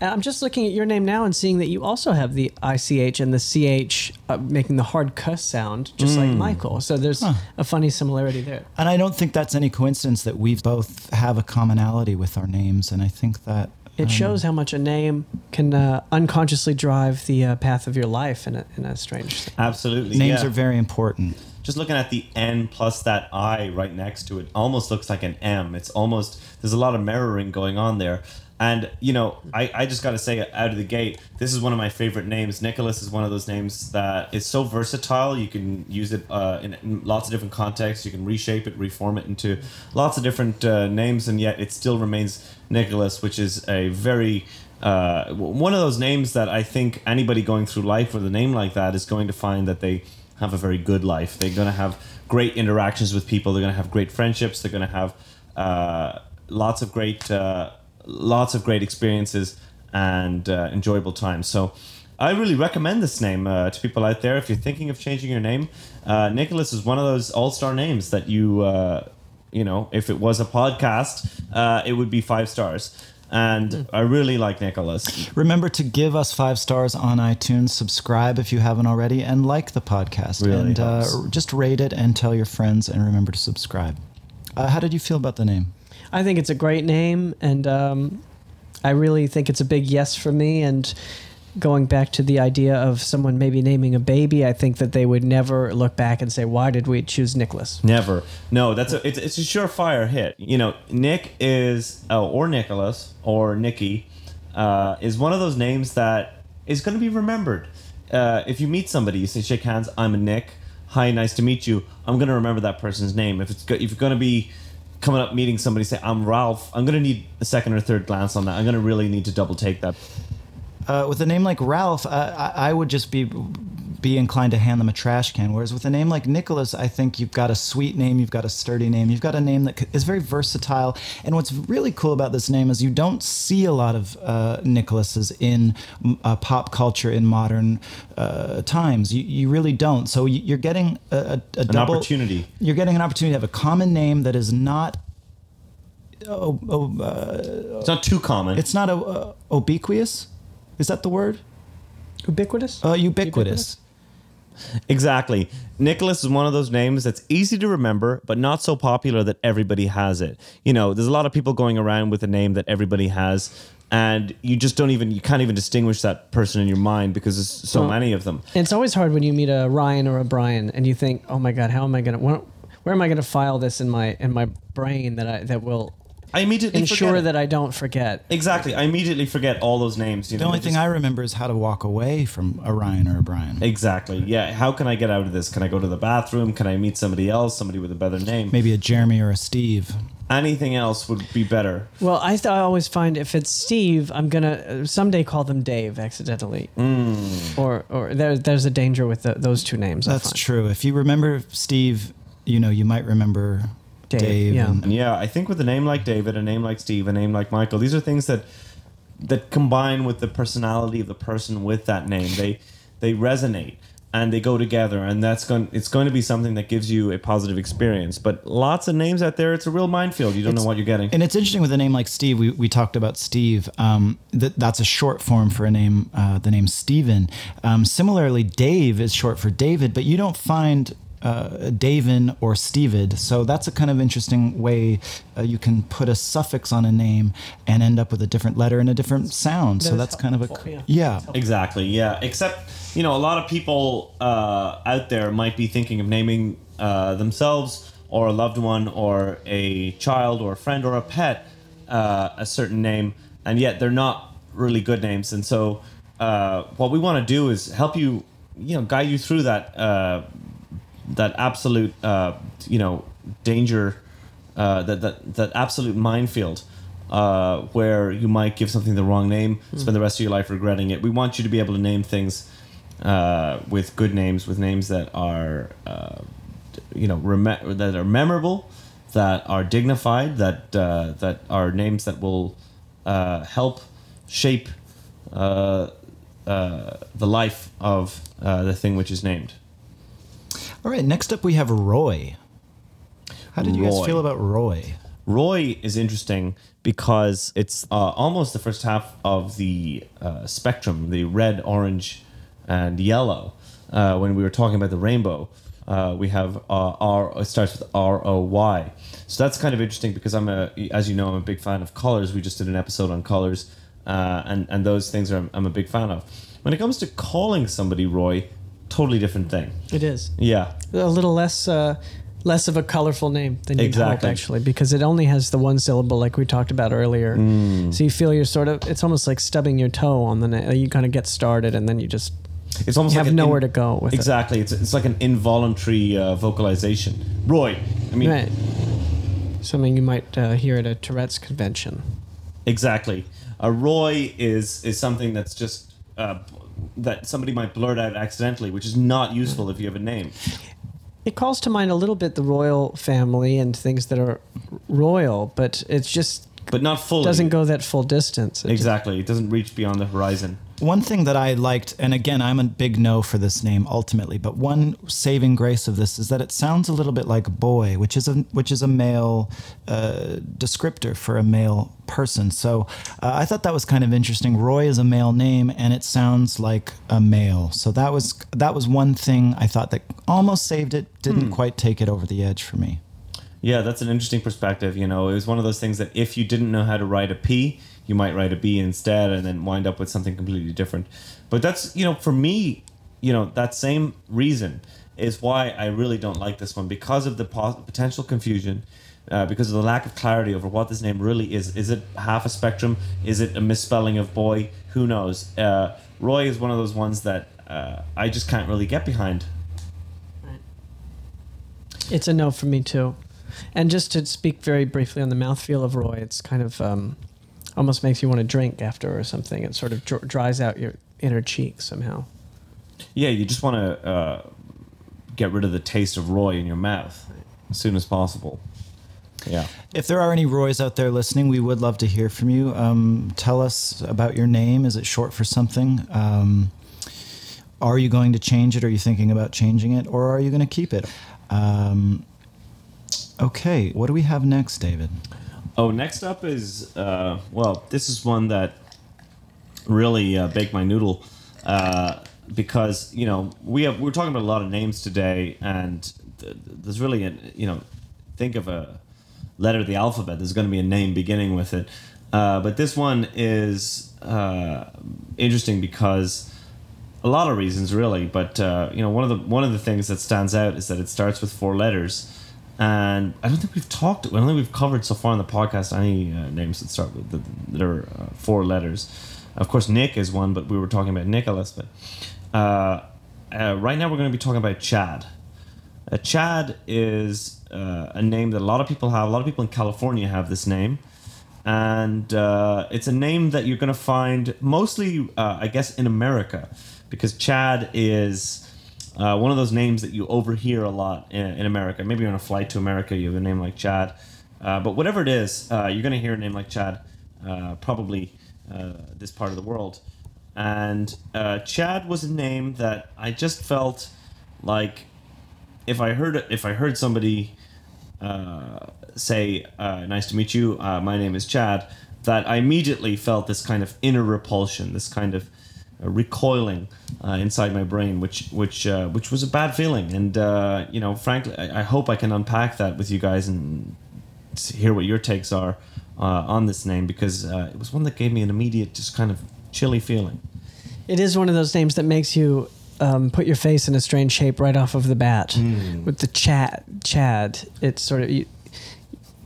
Speaker 8: I'm just looking at your name now and seeing that you also have the ich and the ch uh, making the hard cuss sound, just like Michael. So there's
Speaker 5: Huh.
Speaker 8: a funny similarity there.
Speaker 5: And I don't think that's any coincidence that we both have a commonality with our names, and I think that
Speaker 8: It
Speaker 5: um,
Speaker 8: shows how much a name can uh, unconsciously drive the uh, path of your life in a, in a strange.
Speaker 6: Absolutely.
Speaker 5: names
Speaker 6: yeah.
Speaker 5: are very important.
Speaker 6: just looking at the N plus that I right next to it almost looks like an M. It's almost there's a lot of mirroring going on there. And you know, I, I just gotta say out of the gate, this is one of my favorite names. Nicholas is one of those names that is so versatile. You can use it uh, in, in lots of different contexts. You can reshape it, reform it into lots of different uh, names, and yet it still remains Nicholas, which is a very uh, one of those names that I think anybody going through life with a name like that is going to find that they have a very good life. They're going to have great interactions with people. They're going to have great friendships. They're going to have uh, lots of great, uh, lots of great experiences and uh, enjoyable times. So. I really recommend this name uh, to people out there. If you're thinking of changing your name, uh, Nicholas is one of those all-star names that you, uh, you know, if it was a podcast, uh, it would be five stars. And I really like Nicholas.
Speaker 5: Remember to give us five stars on iTunes, subscribe if you haven't already, and like the podcast.
Speaker 6: Really
Speaker 5: and uh, just rate it and tell your friends, and remember to subscribe. Uh, how did you feel about the name?
Speaker 8: I think it's a great name, and um, I really think it's a big yes for me. And going back to the idea of someone maybe naming a baby, I think that they would never look back and say, "Why did we choose Nicholas?"
Speaker 6: Never. No, that's a it's, it's a surefire hit. You know, Nick is oh, or Nicholas or Nikki uh, is one of those names that is going to be remembered. Uh, if you meet somebody, you say shake hands. I'm a Nick. Hi, nice to meet you. I'm going to remember that person's name. If it's go- if you're going to be coming up meeting somebody, say I'm Ralph. I'm going to need a second or third glance on that. I'm going to really need to double take that.
Speaker 5: Uh, with a name like Ralph, uh, I, I would just be be inclined to hand them a trash can. Whereas with a name like Nicholas, I think you've got a sweet name, you've got a sturdy name, you've got a name that is very versatile. And what's really cool about this name is you don't see a lot of uh, Nicholases in uh, pop culture in modern uh, times. You, you really don't. So you- you're getting a, a, a
Speaker 6: An
Speaker 5: double
Speaker 6: opportunity.
Speaker 5: You're getting an opportunity to have a common name that is not. Oh, oh, uh,
Speaker 6: It's not too common.
Speaker 5: it's not a, uh, ubiquitous. Is that the word?
Speaker 8: Ubiquitous.
Speaker 5: Uh, ubiquitous.
Speaker 6: Exactly. Nicholas is one of those names that's easy to remember, but not so popular that everybody has it. You know, there's a lot of people going around with a name that everybody has, and you just don't even, you can't even distinguish that person in your mind because there's so
Speaker 8: Well,
Speaker 6: many of them.
Speaker 8: It's always hard when you meet a Ryan or a Brian, and you think, "Oh my God, how am I gonna? Where, where am I gonna file this in my in my brain that I that will
Speaker 6: I immediately
Speaker 8: ensure
Speaker 6: forget
Speaker 8: that I don't forget?"
Speaker 6: Exactly. I immediately forget all those names. You
Speaker 5: The
Speaker 6: know,
Speaker 5: only
Speaker 6: they
Speaker 5: thing
Speaker 6: just-
Speaker 5: I remember is how to walk away from a Ryan or a Brian.
Speaker 6: Exactly. Yeah. How can I get out of this? Can I go to the bathroom? Can I meet somebody else? Somebody with a better name?
Speaker 5: Maybe a Jeremy or a Steve.
Speaker 6: Anything else would be better.
Speaker 8: Well, I, th- I always find if it's Steve, I'm gonna uh, someday call them Dave accidentally, or or there, there's a danger with the, those two names.
Speaker 5: That's true. If you remember Steve, you know, you might remember
Speaker 8: Dave,
Speaker 5: Dave.
Speaker 8: yeah.
Speaker 5: and-
Speaker 6: And yeah, I think with a name like David, a name like Steve, a name like Michael, these are things that that combine with the personality of the person with that name. They they resonate and they go together, and that's going. It's going to be something that gives you a positive experience. But lots of names out there, it's a real minefield. You don't know what you're getting.
Speaker 5: And it's interesting with a name like Steve. We, we talked about Steve. Um, that that's a short form for a name. Uh, the name Stephen. Um, similarly, Dave is short for David, but you don't find uh, Davin or Stevid. So that's a kind of interesting way uh, you can put a suffix on a name and end up with a different letter and a different sound. so
Speaker 8: That is
Speaker 5: that's kind of a
Speaker 8: helpful, yeah.
Speaker 5: yeah.
Speaker 6: Exactly. Yeah. Except, you know, a lot of people uh, out there might be thinking of naming uh, themselves or a loved one or a child or a friend or a pet uh, a certain name, and yet they're not really good names. And so, uh, what we want to do is help you, you know, guide you through that uh, that absolute, uh, you know, danger, uh, that that that absolute minefield uh, where you might give something the wrong name, spend the rest of your life regretting it. We want you to be able to name things uh, with good names, with names that are, uh, you know, rem- that are memorable, that are dignified, that uh, that are names that will uh, help shape uh, uh, the life of uh, the thing which is named.
Speaker 5: All right, next up we have Roy. How did you guys
Speaker 6: Roy.
Speaker 5: feel about Roy?
Speaker 6: Roy is interesting because it's uh, almost the first half of the uh, spectrum, the red, orange, and yellow. Uh, when we were talking about the rainbow, uh, we have uh, R. It starts with R O Y. So that's kind of interesting because I'm a, as you know, I'm a big fan of colors. We just did an episode on colors, uh, and and those things are I'm a big fan of. When it comes to calling somebody Roy, totally different thing.
Speaker 8: It is
Speaker 6: Yeah,
Speaker 8: a little less uh, less of a colorful name than you'd hope
Speaker 6: Exactly.
Speaker 8: actually because it only has the one syllable like we talked about earlier.
Speaker 6: Mm.
Speaker 8: So you feel you're sort of it's almost like stubbing your toe on the name. You kind of get started and then you just
Speaker 6: it's almost
Speaker 8: you
Speaker 6: like
Speaker 8: have nowhere
Speaker 6: in-
Speaker 8: to go with it.
Speaker 6: exactly. It's it's like an involuntary uh, vocalization. Roy. I mean,
Speaker 8: Right. Something you might uh, hear at a Tourette's convention.
Speaker 6: exactly. A Roy is is something that's just uh, that somebody might blurt out accidentally, which is not useful if you have a name.
Speaker 8: It calls to mind a little bit the royal family and things that are royal, but it's just
Speaker 6: But not fully.
Speaker 8: doesn't go that full distance. It just-
Speaker 6: exactly. It doesn't reach beyond the horizon.
Speaker 5: One thing that I liked, and again, I'm a big no for this name ultimately, but one saving grace of this is that it sounds a little bit like boy, which is a which is a male uh, descriptor for a male person. So uh, I thought that was kind of interesting. Roy is a male name, and it sounds like a male. So that was that was one thing I thought that almost saved it. Didn't quite take it over the edge for me.
Speaker 6: Yeah, that's an interesting perspective. You know, it was one of those things that if you didn't know how to write a P, you might write a B instead and then wind up with something completely different. But that's, you know, for me, you know, that same reason is why I really don't like this one because of the potential confusion, uh, because of the lack of clarity over what this name really is. Is it half a spectrum? Is it a misspelling of boy? Who knows? Uh, Roy is one of those ones that uh, I just can't really get behind.
Speaker 8: It's a no for me too. And just to speak very briefly on the mouthfeel of Roy, it's kind of um, almost makes you want to drink after or something. It sort of dr- dries out your inner cheek somehow.
Speaker 6: Yeah, you just want to uh, get rid of the taste of Roy in your mouth as soon as possible. Yeah.
Speaker 5: If there are any Roys out there listening, we would love to hear from you. Um, tell us about your name. Is it short for something? Um, are you going to change it? Are you thinking about changing it? Or are you going to keep it? Um, okay, what do we have next, David?
Speaker 6: Oh, next up is uh, well, this is one that really uh, baked my noodle uh, because you know we have we're talking about a lot of names today, and th- there's really a you know think of a letter of the alphabet. There's going to be a name beginning with it, uh, but this one is uh, interesting because a lot of reasons really but uh, you know one of the one of the things that stands out is that it starts with four letters and I don't think we've talked I don't think we've covered so far in the podcast any uh, names that start with the, that are uh, four letters. Of course Nick is one but we were talking about Nicholas but uh, uh, right now we're going to be talking about Chad. Uh, Chad is uh, a name that a lot of people have a lot of people in California have this name. And it's a name that you're going to find mostly, I guess, in America, because Chad is uh, one of those names that you overhear a lot in, in America. Maybe you're on a flight to America, you have a name like Chad, uh, but whatever it is, uh, you're going to hear a name like Chad, uh, probably uh, this part of the world. And uh, Chad was a name that I just felt like if I heard if I heard somebody say, "Nice to meet you. My name is Chad," that I immediately felt this kind of inner repulsion, this kind of recoiling uh, inside my brain, which which uh, which was a bad feeling. And uh, you know, frankly, I, I hope I can unpack that with you guys and hear what your takes are uh, on this name because uh, it was one that gave me an immediate, just kind of chilly feeling.
Speaker 8: It is one of those names that makes you um, put your face in a strange shape right off of the bat. With the Chad, Chad, it's sort of you,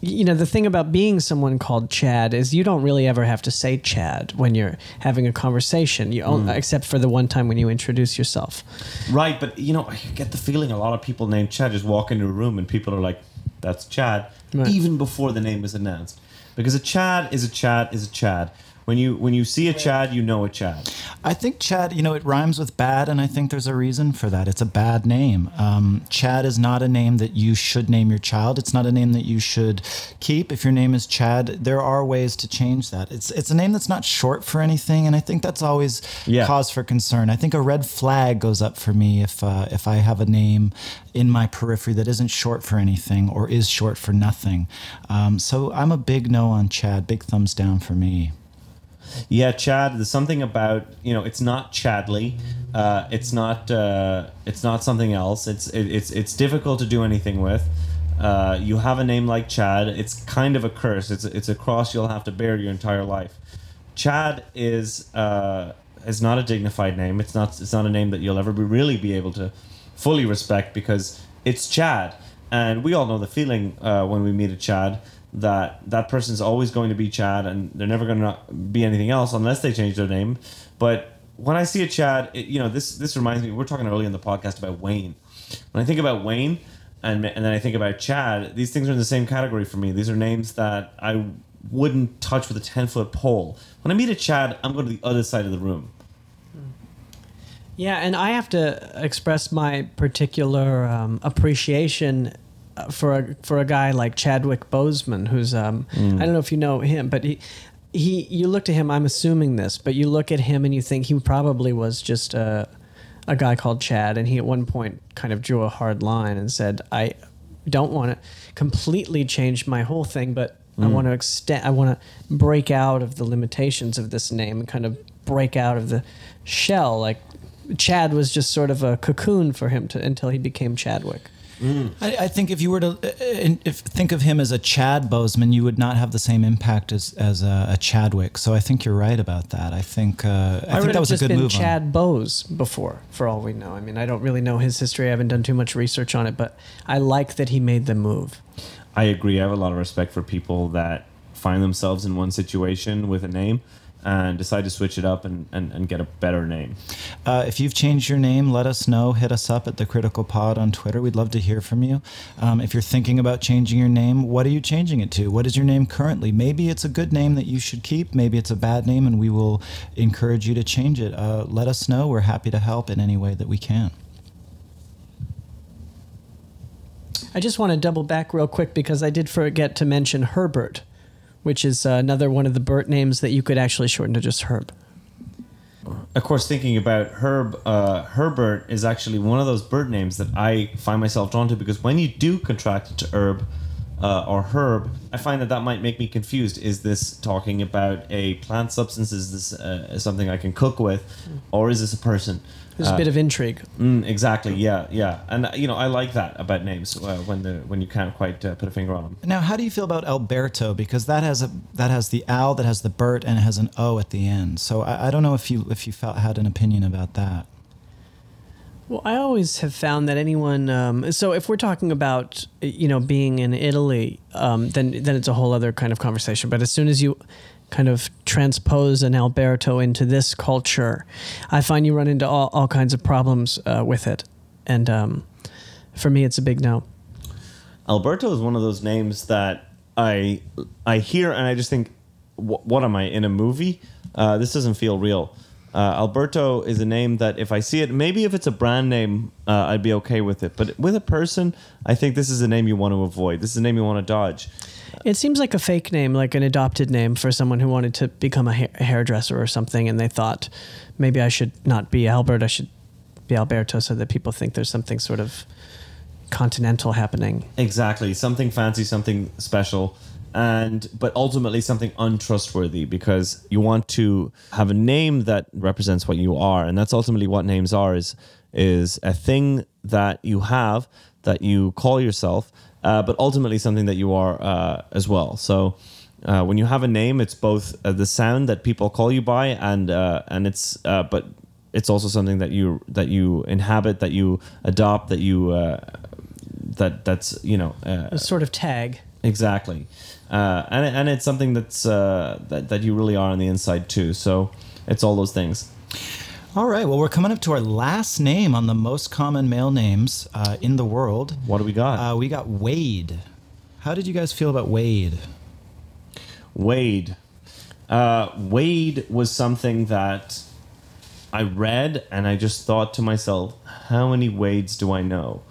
Speaker 8: you know the thing about being someone called Chad is you don't really ever have to say Chad when you're having a conversation. You only, hmm. except for the one time when you introduce yourself.
Speaker 6: Right, but you know, I get the feeling a lot of people named Chad just walk into a room and people are like, "That's Chad,"
Speaker 8: Right.
Speaker 6: even before the name is announced. because a Chad is a Chad is a Chad. When you when you see a Chad, you know a Chad.
Speaker 5: I think Chad, you know, it rhymes with bad, and I think there's a reason for that. It's a bad name. Um, Chad is not a name that you should name your child. It's not a name that you should keep. If your name is Chad, there are ways to change that. It's it's a name that's not short for anything, and I think that's always
Speaker 6: Yeah.
Speaker 5: cause for concern. I think a red flag goes up for me if uh, if I have a name in my periphery that isn't short for anything or is short for nothing. Um, so I'm a big no on Chad. Big thumbs down for me.
Speaker 6: Yeah, Chad. There's something about you know. It's not Chadley. Uh, it's not. Uh, it's not something else. It's it, it's it's difficult to do anything with. Uh, you have a name like Chad. It's kind of a curse. It's it's a cross you'll have to bear your entire life. Chad is uh, is not a dignified name. It's not it's not a name that you'll ever be really be able to fully respect because it's Chad, and we all know the feeling uh, when we meet a Chad that that person's always going to be Chad, and they're never going to be anything else unless they change their name. But when I see a Chad, it, you know this this reminds me. We're talking earlier in the podcast about Wayne. When I think about Wayne, and and then I think about Chad, these things are in the same category for me. These are names that I wouldn't touch with a ten foot pole. When I meet a Chad, I'm going to the other side of the room.
Speaker 8: Yeah, and I have to express my particular um, appreciation for a for a guy like Chadwick Boseman, who's um, I don't know if you know him, but he he you look to him. I'm assuming this, but you look at him and you think he probably was just a a guy called Chad, and he at one point kind of drew a hard line and said, "I don't want to completely change my whole thing, but I want to extend. I want to break out of the limitations of this name and kind of break out of the shell. Like Chad was just sort of a cocoon for him to until he became Chadwick.
Speaker 5: I, I think if you were to uh, if think of him as a Chad Boseman, you would not have the same impact as, as a, a Chadwick. So I think you're right about that. I think uh, I,
Speaker 8: would
Speaker 5: think that
Speaker 8: have
Speaker 5: was a good
Speaker 8: been
Speaker 5: move. on-
Speaker 8: Chad Bose before, for all we know. I mean, I don't really know his history. I haven't done too much research on it, but I like that he made the move.
Speaker 6: I agree. I have a lot of respect for people that find themselves in one situation with a name and decide to switch it up and, and, and get a better name.
Speaker 5: Uh, if you've changed your name, let us know. Hit us up at the Critical Pod on Twitter. We'd love to hear from you. Um, if you're thinking about changing your name, what are you changing it to? What is your name currently? Maybe it's a good name that you should keep. Maybe it's a bad name, and we will encourage you to change it. Uh, let us know. We're happy to help in any way that we can.
Speaker 8: I just want to double back real quick because I did forget to mention Herbert, which is uh, another one of the Bert names that you could actually shorten to just Herb.
Speaker 6: Of course, thinking about Herb, uh, Herbert is actually one of those bird names that I find myself drawn to because when you do contract it to herb uh, or herb, I find that that might make me confused. Is this talking about a plant substance? Is this uh, something I can cook with, or is this a person?
Speaker 8: There's a
Speaker 6: Uh,
Speaker 8: bit of intrigue.
Speaker 6: Mm, exactly. Yeah, yeah, and uh, you know I like that about names uh, when the when you can't quite uh, put a finger on them.
Speaker 5: Now, how do you feel about Alberto? Because that has a that has the Al, that has the Bert, and it has an O at the end. So I, I don't know if you if you felt had an opinion about that.
Speaker 8: Well, I always have found that anyone. Um, so if we're talking about you know being in Italy, um, then then it's a whole other kind of conversation. But as soon as you kind of transpose an Alberto into this culture, I find you run into all, all kinds of problems uh, with it. And um, for me, it's a big no.
Speaker 6: Alberto is one of those names that I I hear and I just think, "Wh- what am I in a movie? Uh, this doesn't feel real. Uh, Alberto is a name that if I see it, maybe if it's a brand name, uh, I'd be okay with it. But with a person, I think this is a name you want to avoid. This is a name you want to dodge.
Speaker 8: It seems like a fake name, like an adopted name for someone who wanted to become a, ha- a hairdresser or something, and they thought maybe I should not be Albert, I should be Alberto, so that people think there's something sort of continental happening.
Speaker 6: Exactly, something fancy, something special, and but ultimately something untrustworthy because you want to have a name that represents what you are, and that's ultimately what names are is is a thing that you have that you call yourself, uh, but ultimately something that you are uh, as well. So. Uh, when you have a name, it's both uh, the sound that people call you by, and uh, and it's uh, but it's also something that you that you inhabit, that you adopt, that you uh, that that's you know uh,
Speaker 8: A sort of tag.
Speaker 6: exactly uh, and, and it's something that's uh, that, that you really are on the inside too so it's all those things
Speaker 5: All right. Well, we're coming up to our last name on the most common male names uh, in the world.
Speaker 6: what do we got
Speaker 5: Uh, we got Wade. How did you guys feel about Wade?
Speaker 6: Wade. Uh, Wade was something that I read and I just thought to myself, how many Wades do I know?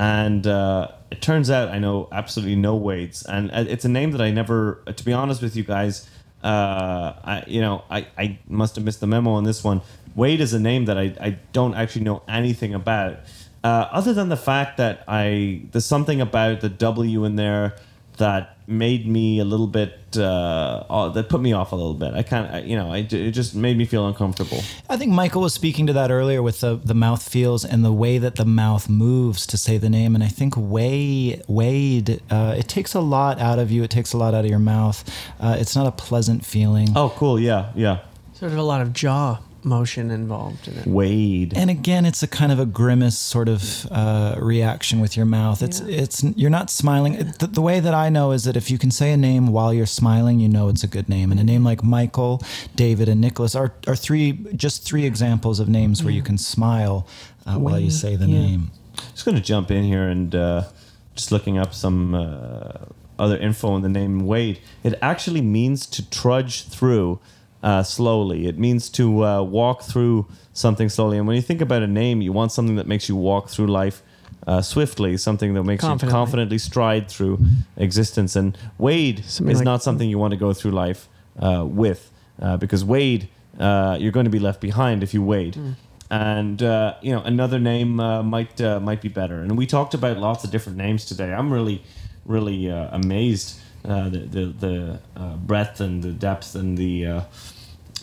Speaker 6: And uh, it turns out I know absolutely no Wades. And uh, it's a name that I never, to be honest with you guys, uh, I, you know, I, I must have missed the memo on this one. Wade is a name that I, I don't actually know anything about. Uh, other than the fact that I, there's something about the W in there that made me a little bit uh, that put me off a little bit. I kind of, you know, I, it just made me feel uncomfortable.
Speaker 5: I think Michael was speaking to that earlier with the, the mouth feels and the way that the mouth moves to say the name. And I think Wade, Wade uh, it takes a lot out of you. It takes a lot out of your mouth. Uh, it's not a pleasant feeling.
Speaker 6: Oh, cool. Yeah, yeah.
Speaker 8: Sort of a lot of jaw motion involved in it.
Speaker 6: Wade.
Speaker 5: And again, it's a kind of a grimace sort of uh, reaction with your mouth. It's it's you're not smiling. It, the, the way that I know is that if you can say a name while you're smiling, you know it's a good name. And a name like Michael, David, and Nicholas are are three just three examples of names where you can smile uh, while you say the
Speaker 8: yeah.
Speaker 5: name.
Speaker 6: Just going to jump in here and uh, just looking up some uh, other info on the name Wade. It actually means to trudge through uh, slowly. It means to uh, walk through something slowly. And when you think about a name, you want something that makes you walk through life uh, swiftly, something that makes
Speaker 8: Confidently.
Speaker 6: you confidently stride through existence. And Wade
Speaker 8: Something
Speaker 6: is
Speaker 8: like-
Speaker 6: not something you want to go through life uh, with, uh, because Wade, uh, you're going to be left behind if you wade. And uh, you know another name uh, might uh, might be better. And we talked about lots of different names today. I'm really, really uh, amazed uh, the the, the uh, breadth and the depth and the uh,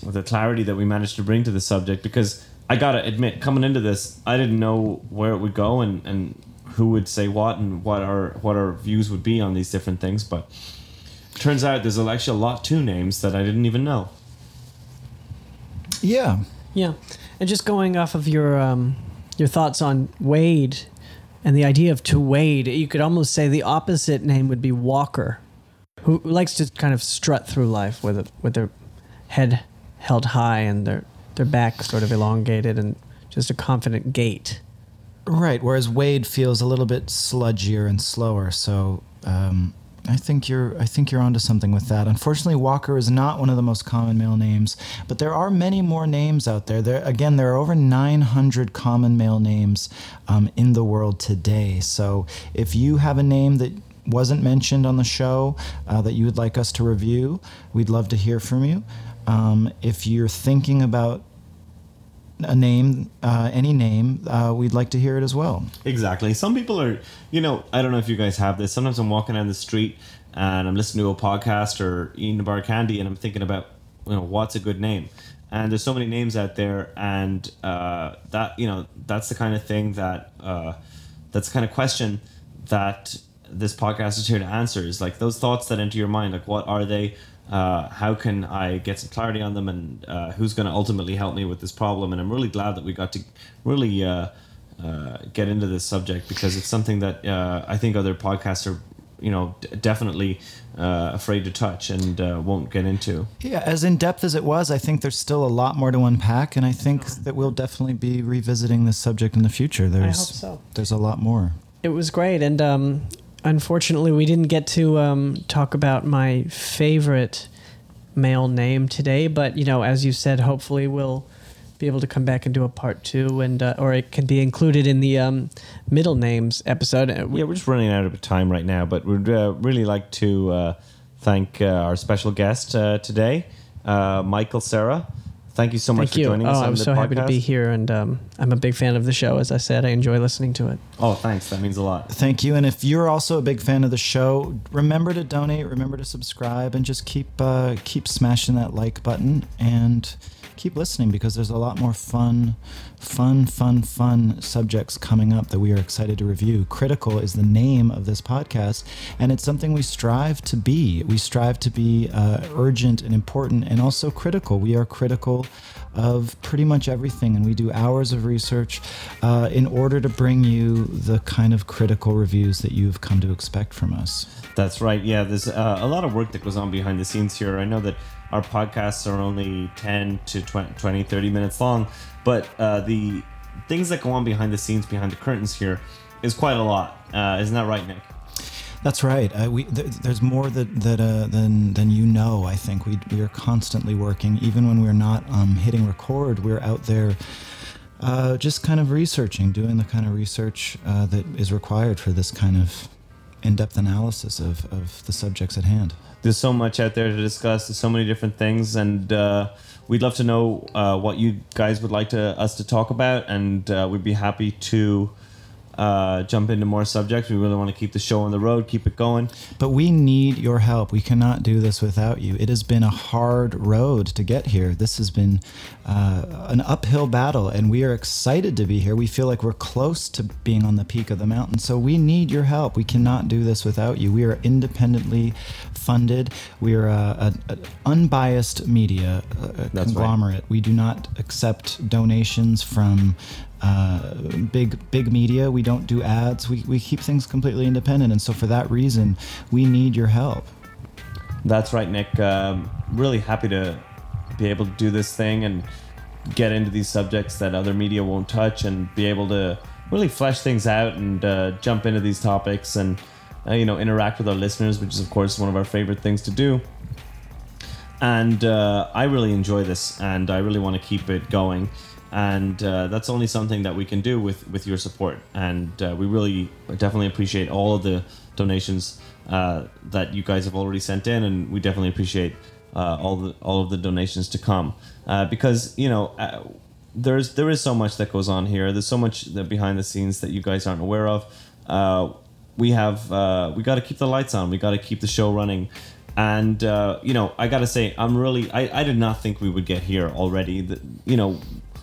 Speaker 6: the clarity that we managed to bring to the subject. Because I gotta admit, coming into this, I didn't know where it would go and, and who would say what and what our what our views would be on these different things. But it turns out there's actually a lot to names that I didn't even know.
Speaker 5: Yeah.
Speaker 8: Yeah, and just going off of your um, your thoughts on Wade and the idea of to wade, you could almost say the opposite name would be Walker, who likes to kind of strut through life with a, with their head held high and their their back sort of elongated and just a confident gait.
Speaker 5: Right. Whereas Wade feels a little bit sludgier and slower. So um, I think you're I think you're onto something with that. Unfortunately, Walker is not one of the most common male names, but there are many more names out there. There again, there are over 900 common male names um, in the world today. So if you have a name that wasn't mentioned on the show uh, that you would like us to review, we'd love to hear from you. Um, if you're thinking about a name, uh, any name, uh, we'd like to hear it as well.
Speaker 6: Exactly. Some people are, you know, I don't know if you guys have this. Sometimes I'm walking down the street and I'm listening to a podcast or eating a bar candy and I'm thinking about, you know, what's a good name? And there's so many names out there, and uh, that you know that's the kind of thing that uh, that's the kind of question that this podcast is here to answer. Is like those thoughts that enter your mind. Like, what are they? Uh, how can I get some clarity on them, and uh, who's going to ultimately help me with this problem? And I'm really glad that we got to really uh, uh, get into this subject because it's something that uh, I think other podcasts are, you know, d- definitely uh, afraid to touch and uh, won't get into.
Speaker 5: Yeah, as in depth as it was, I think there's still a lot more to unpack, and I think that we'll definitely be revisiting this subject in the future. There's,
Speaker 8: hope so.
Speaker 5: There's a lot more.
Speaker 8: It was great, and um, unfortunately, we didn't get to um, talk about my favorite male name today. But you know, as you said, hopefully we'll be able to come back and do a part two, and uh, or it can be included in the um, middle names episode. Uh,
Speaker 6: Yeah, we're just running out of time right now, but we'd uh, really like to uh, thank uh, our special guest uh, today, Michael Cera. Thank you so much
Speaker 8: Thank
Speaker 6: for
Speaker 8: you.
Speaker 6: joining
Speaker 8: Oh,
Speaker 6: us on
Speaker 8: I'm
Speaker 6: the
Speaker 8: so happy to be here, and um, I'm a big fan of the show. As I said, I enjoy listening to it.
Speaker 6: Oh, thanks. That means a lot.
Speaker 5: Thank you. And if you're also a big fan of the show, remember to donate, remember to subscribe, and just keep uh, keep smashing that like button and keep listening because there's a lot more fun, fun, fun, fun subjects coming up that we are excited to review. Critical is the name of this podcast, and it's something we strive to be. We strive to be uh, urgent and important, and also critical. We are critical of pretty much everything, and we do hours of research uh, in order to bring you the kind of critical reviews that you've come to expect from us.
Speaker 6: That's right. Yeah, there's uh, a lot of work that goes on behind the scenes here. I know that our podcasts are only 10 to 20, 20 30 minutes long, but uh, the things that go on behind the scenes, behind the curtains here, is quite a lot. Uh, isn't that right, Nick?
Speaker 5: That's right. Uh, we th- there's more that that uh, than than you know. I think we we are constantly working, even when we're not um, hitting record. We're out there. Uh, just kind of researching, doing the kind of research uh, that is required for this kind of in-depth analysis of, of the subjects at hand.
Speaker 6: There's so much out there to discuss. There's so many different things, and uh, we'd love to know uh, what you guys would like to us to talk about, and uh, we'd be happy to uh, jump into more subjects. We really want to keep the show on the road, keep it going.
Speaker 5: But we need your help. We cannot do this without you. It has been a hard road to get here. This has been uh, an uphill battle, and we are excited to be here. We feel like we're close to being on the peak of the mountain. So we need your help. We cannot do this without you. We are independently funded. We are a, a, a unbiased media uh,
Speaker 6: right.
Speaker 5: conglomerate. We do not accept donations from uh, big big media. We don't do ads. We, we keep things completely independent, and so for that reason, we need your help.
Speaker 6: That's right, Nick. Um, really happy to be able to do this thing and get into these subjects that other media won't touch and be able to really flesh things out and uh, jump into these topics and uh, you know interact with our listeners, which is of course one of our favorite things to do. And uh, I really enjoy this, and I really want to keep it going. And uh, that's only something that we can do with with your support. And uh, we really definitely appreciate all of the donations uh, that you guys have already sent in, and we definitely appreciate uh, all the all of the donations to come uh, because you know. Uh, there's there is so much that goes on here. There's so much that behind the scenes that you guys aren't aware of. We have we got to keep the lights on. We got to keep the show running. And you know, I got to say, I'm really I, I did not think we would get here already. The, you know,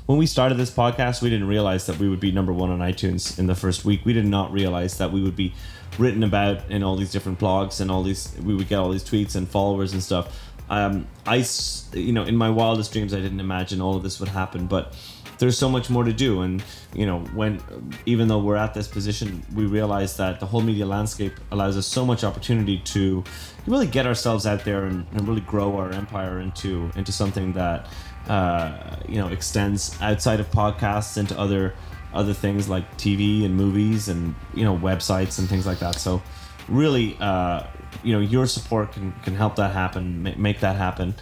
Speaker 6: when we started this podcast, we didn't realize that we would be number one on iTunes in the first week. We did not realize that we would be written about in all these different blogs and all these. We would get all these tweets and followers and stuff. Um, I, you know, in my wildest dreams, I didn't imagine all of this would happen, but there's so much more to do. And you know, when even though we're at this position, we realize that the whole media landscape allows us so much opportunity to really get ourselves out there and, and really grow our empire into into something that uh, you know extends outside of podcasts into other other things like TV and movies and you know websites and things like that. So really, uh, you know, your support can can help that happen, make that happen.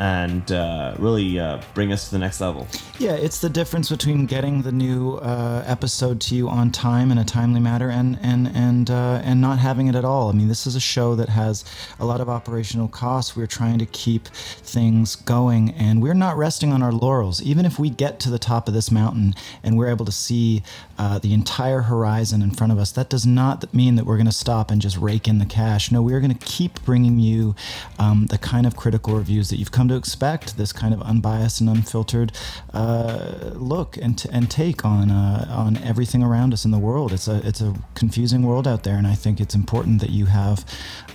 Speaker 6: And uh, really uh, bring us to the next level.
Speaker 5: Yeah, it's the difference between getting the new uh, episode to you on time in a timely manner and and and uh, and not having it at all. I mean, this is a show that has a lot of operational costs. We're trying to keep things going, and we're not resting on our laurels. Even if we get to the top of this mountain and we're able to see uh, the entire horizon in front of us, that does not mean that we're going to stop and just rake in the cash. No, we're going to keep bringing you um, the kind of critical reviews that you've come to expect. This kind of unbiased and unfiltered uh, look and, t- and take on uh, on everything around us in the world. It's a it's a confusing world out there, and I think it's important that you have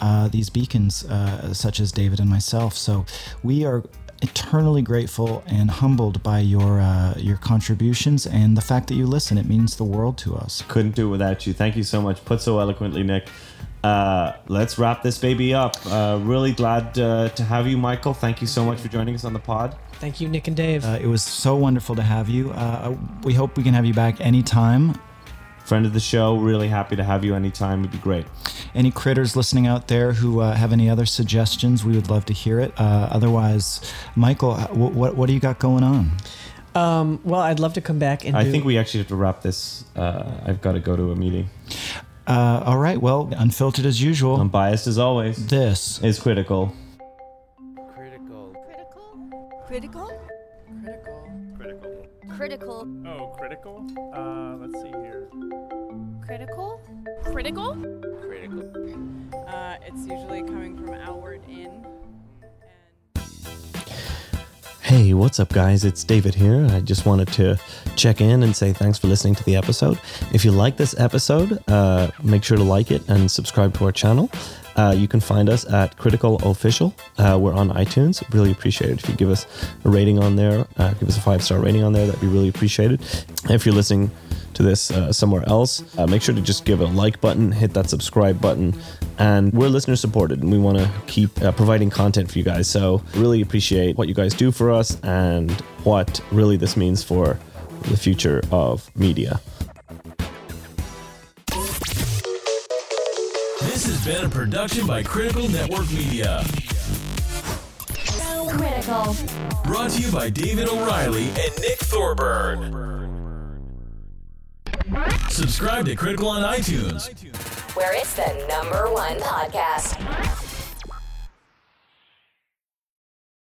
Speaker 5: uh, these beacons, uh, such as David and myself. So we are eternally grateful and humbled by your uh, your contributions and the fact that you listen. It means the world to us.
Speaker 6: Couldn't do it without you. Thank you so much. Put so eloquently, Nick. Uh, let's wrap this baby up. Uh, really glad uh, to have you, Michael. Thank you so much for joining us on the pod.
Speaker 8: Thank you, Nick and Dave.
Speaker 5: Uh, it was so wonderful to have you. Uh, we hope we can have you back anytime.
Speaker 6: Friend of the show, really happy to have you anytime. It'd be great.
Speaker 5: Any critters listening out there who uh, have any other suggestions, we would love to hear it. Uh, otherwise, Michael, uh, what, what what do you got going on?
Speaker 8: Um, well, I'd love to come back and
Speaker 6: I
Speaker 8: do-
Speaker 6: think we actually have to wrap this. Uh, I've got to go to a meeting.
Speaker 5: Uh, all right, well, unfiltered as usual.
Speaker 6: Unbiased as always.
Speaker 5: This
Speaker 6: is critical. Critical.
Speaker 3: Critical?
Speaker 9: Critical.
Speaker 10: Critical.
Speaker 9: Critical.
Speaker 10: Oh, critical? Uh, let's see here.
Speaker 9: Critical? Critical?
Speaker 3: Critical.
Speaker 11: Uh, it's usually coming from outward in.
Speaker 6: Hey, what's up, guys? It's David here. I just wanted to check in and say thanks for listening to the episode. If you like this episode, uh, make sure to like it and subscribe to our channel. Uh, you can find us at Critical Official. Uh, we're on iTunes. Really appreciate it if you give us a rating on there. Uh, give us a five star rating on there. That'd be really appreciated. If you're listening to this uh, somewhere else, uh, make sure to just give it a like button, hit that subscribe button, and we're listener supported, and we want to keep uh, providing content for you guys. So really appreciate what you guys do for us and what really this means for the future of media.
Speaker 12: This has been a production by Critical Network Media.
Speaker 1: Critical.
Speaker 12: Brought to you by David O'Reilly and Nick Thorburn. Subscribe to Critical on iTunes.
Speaker 1: Where it's the number one podcast.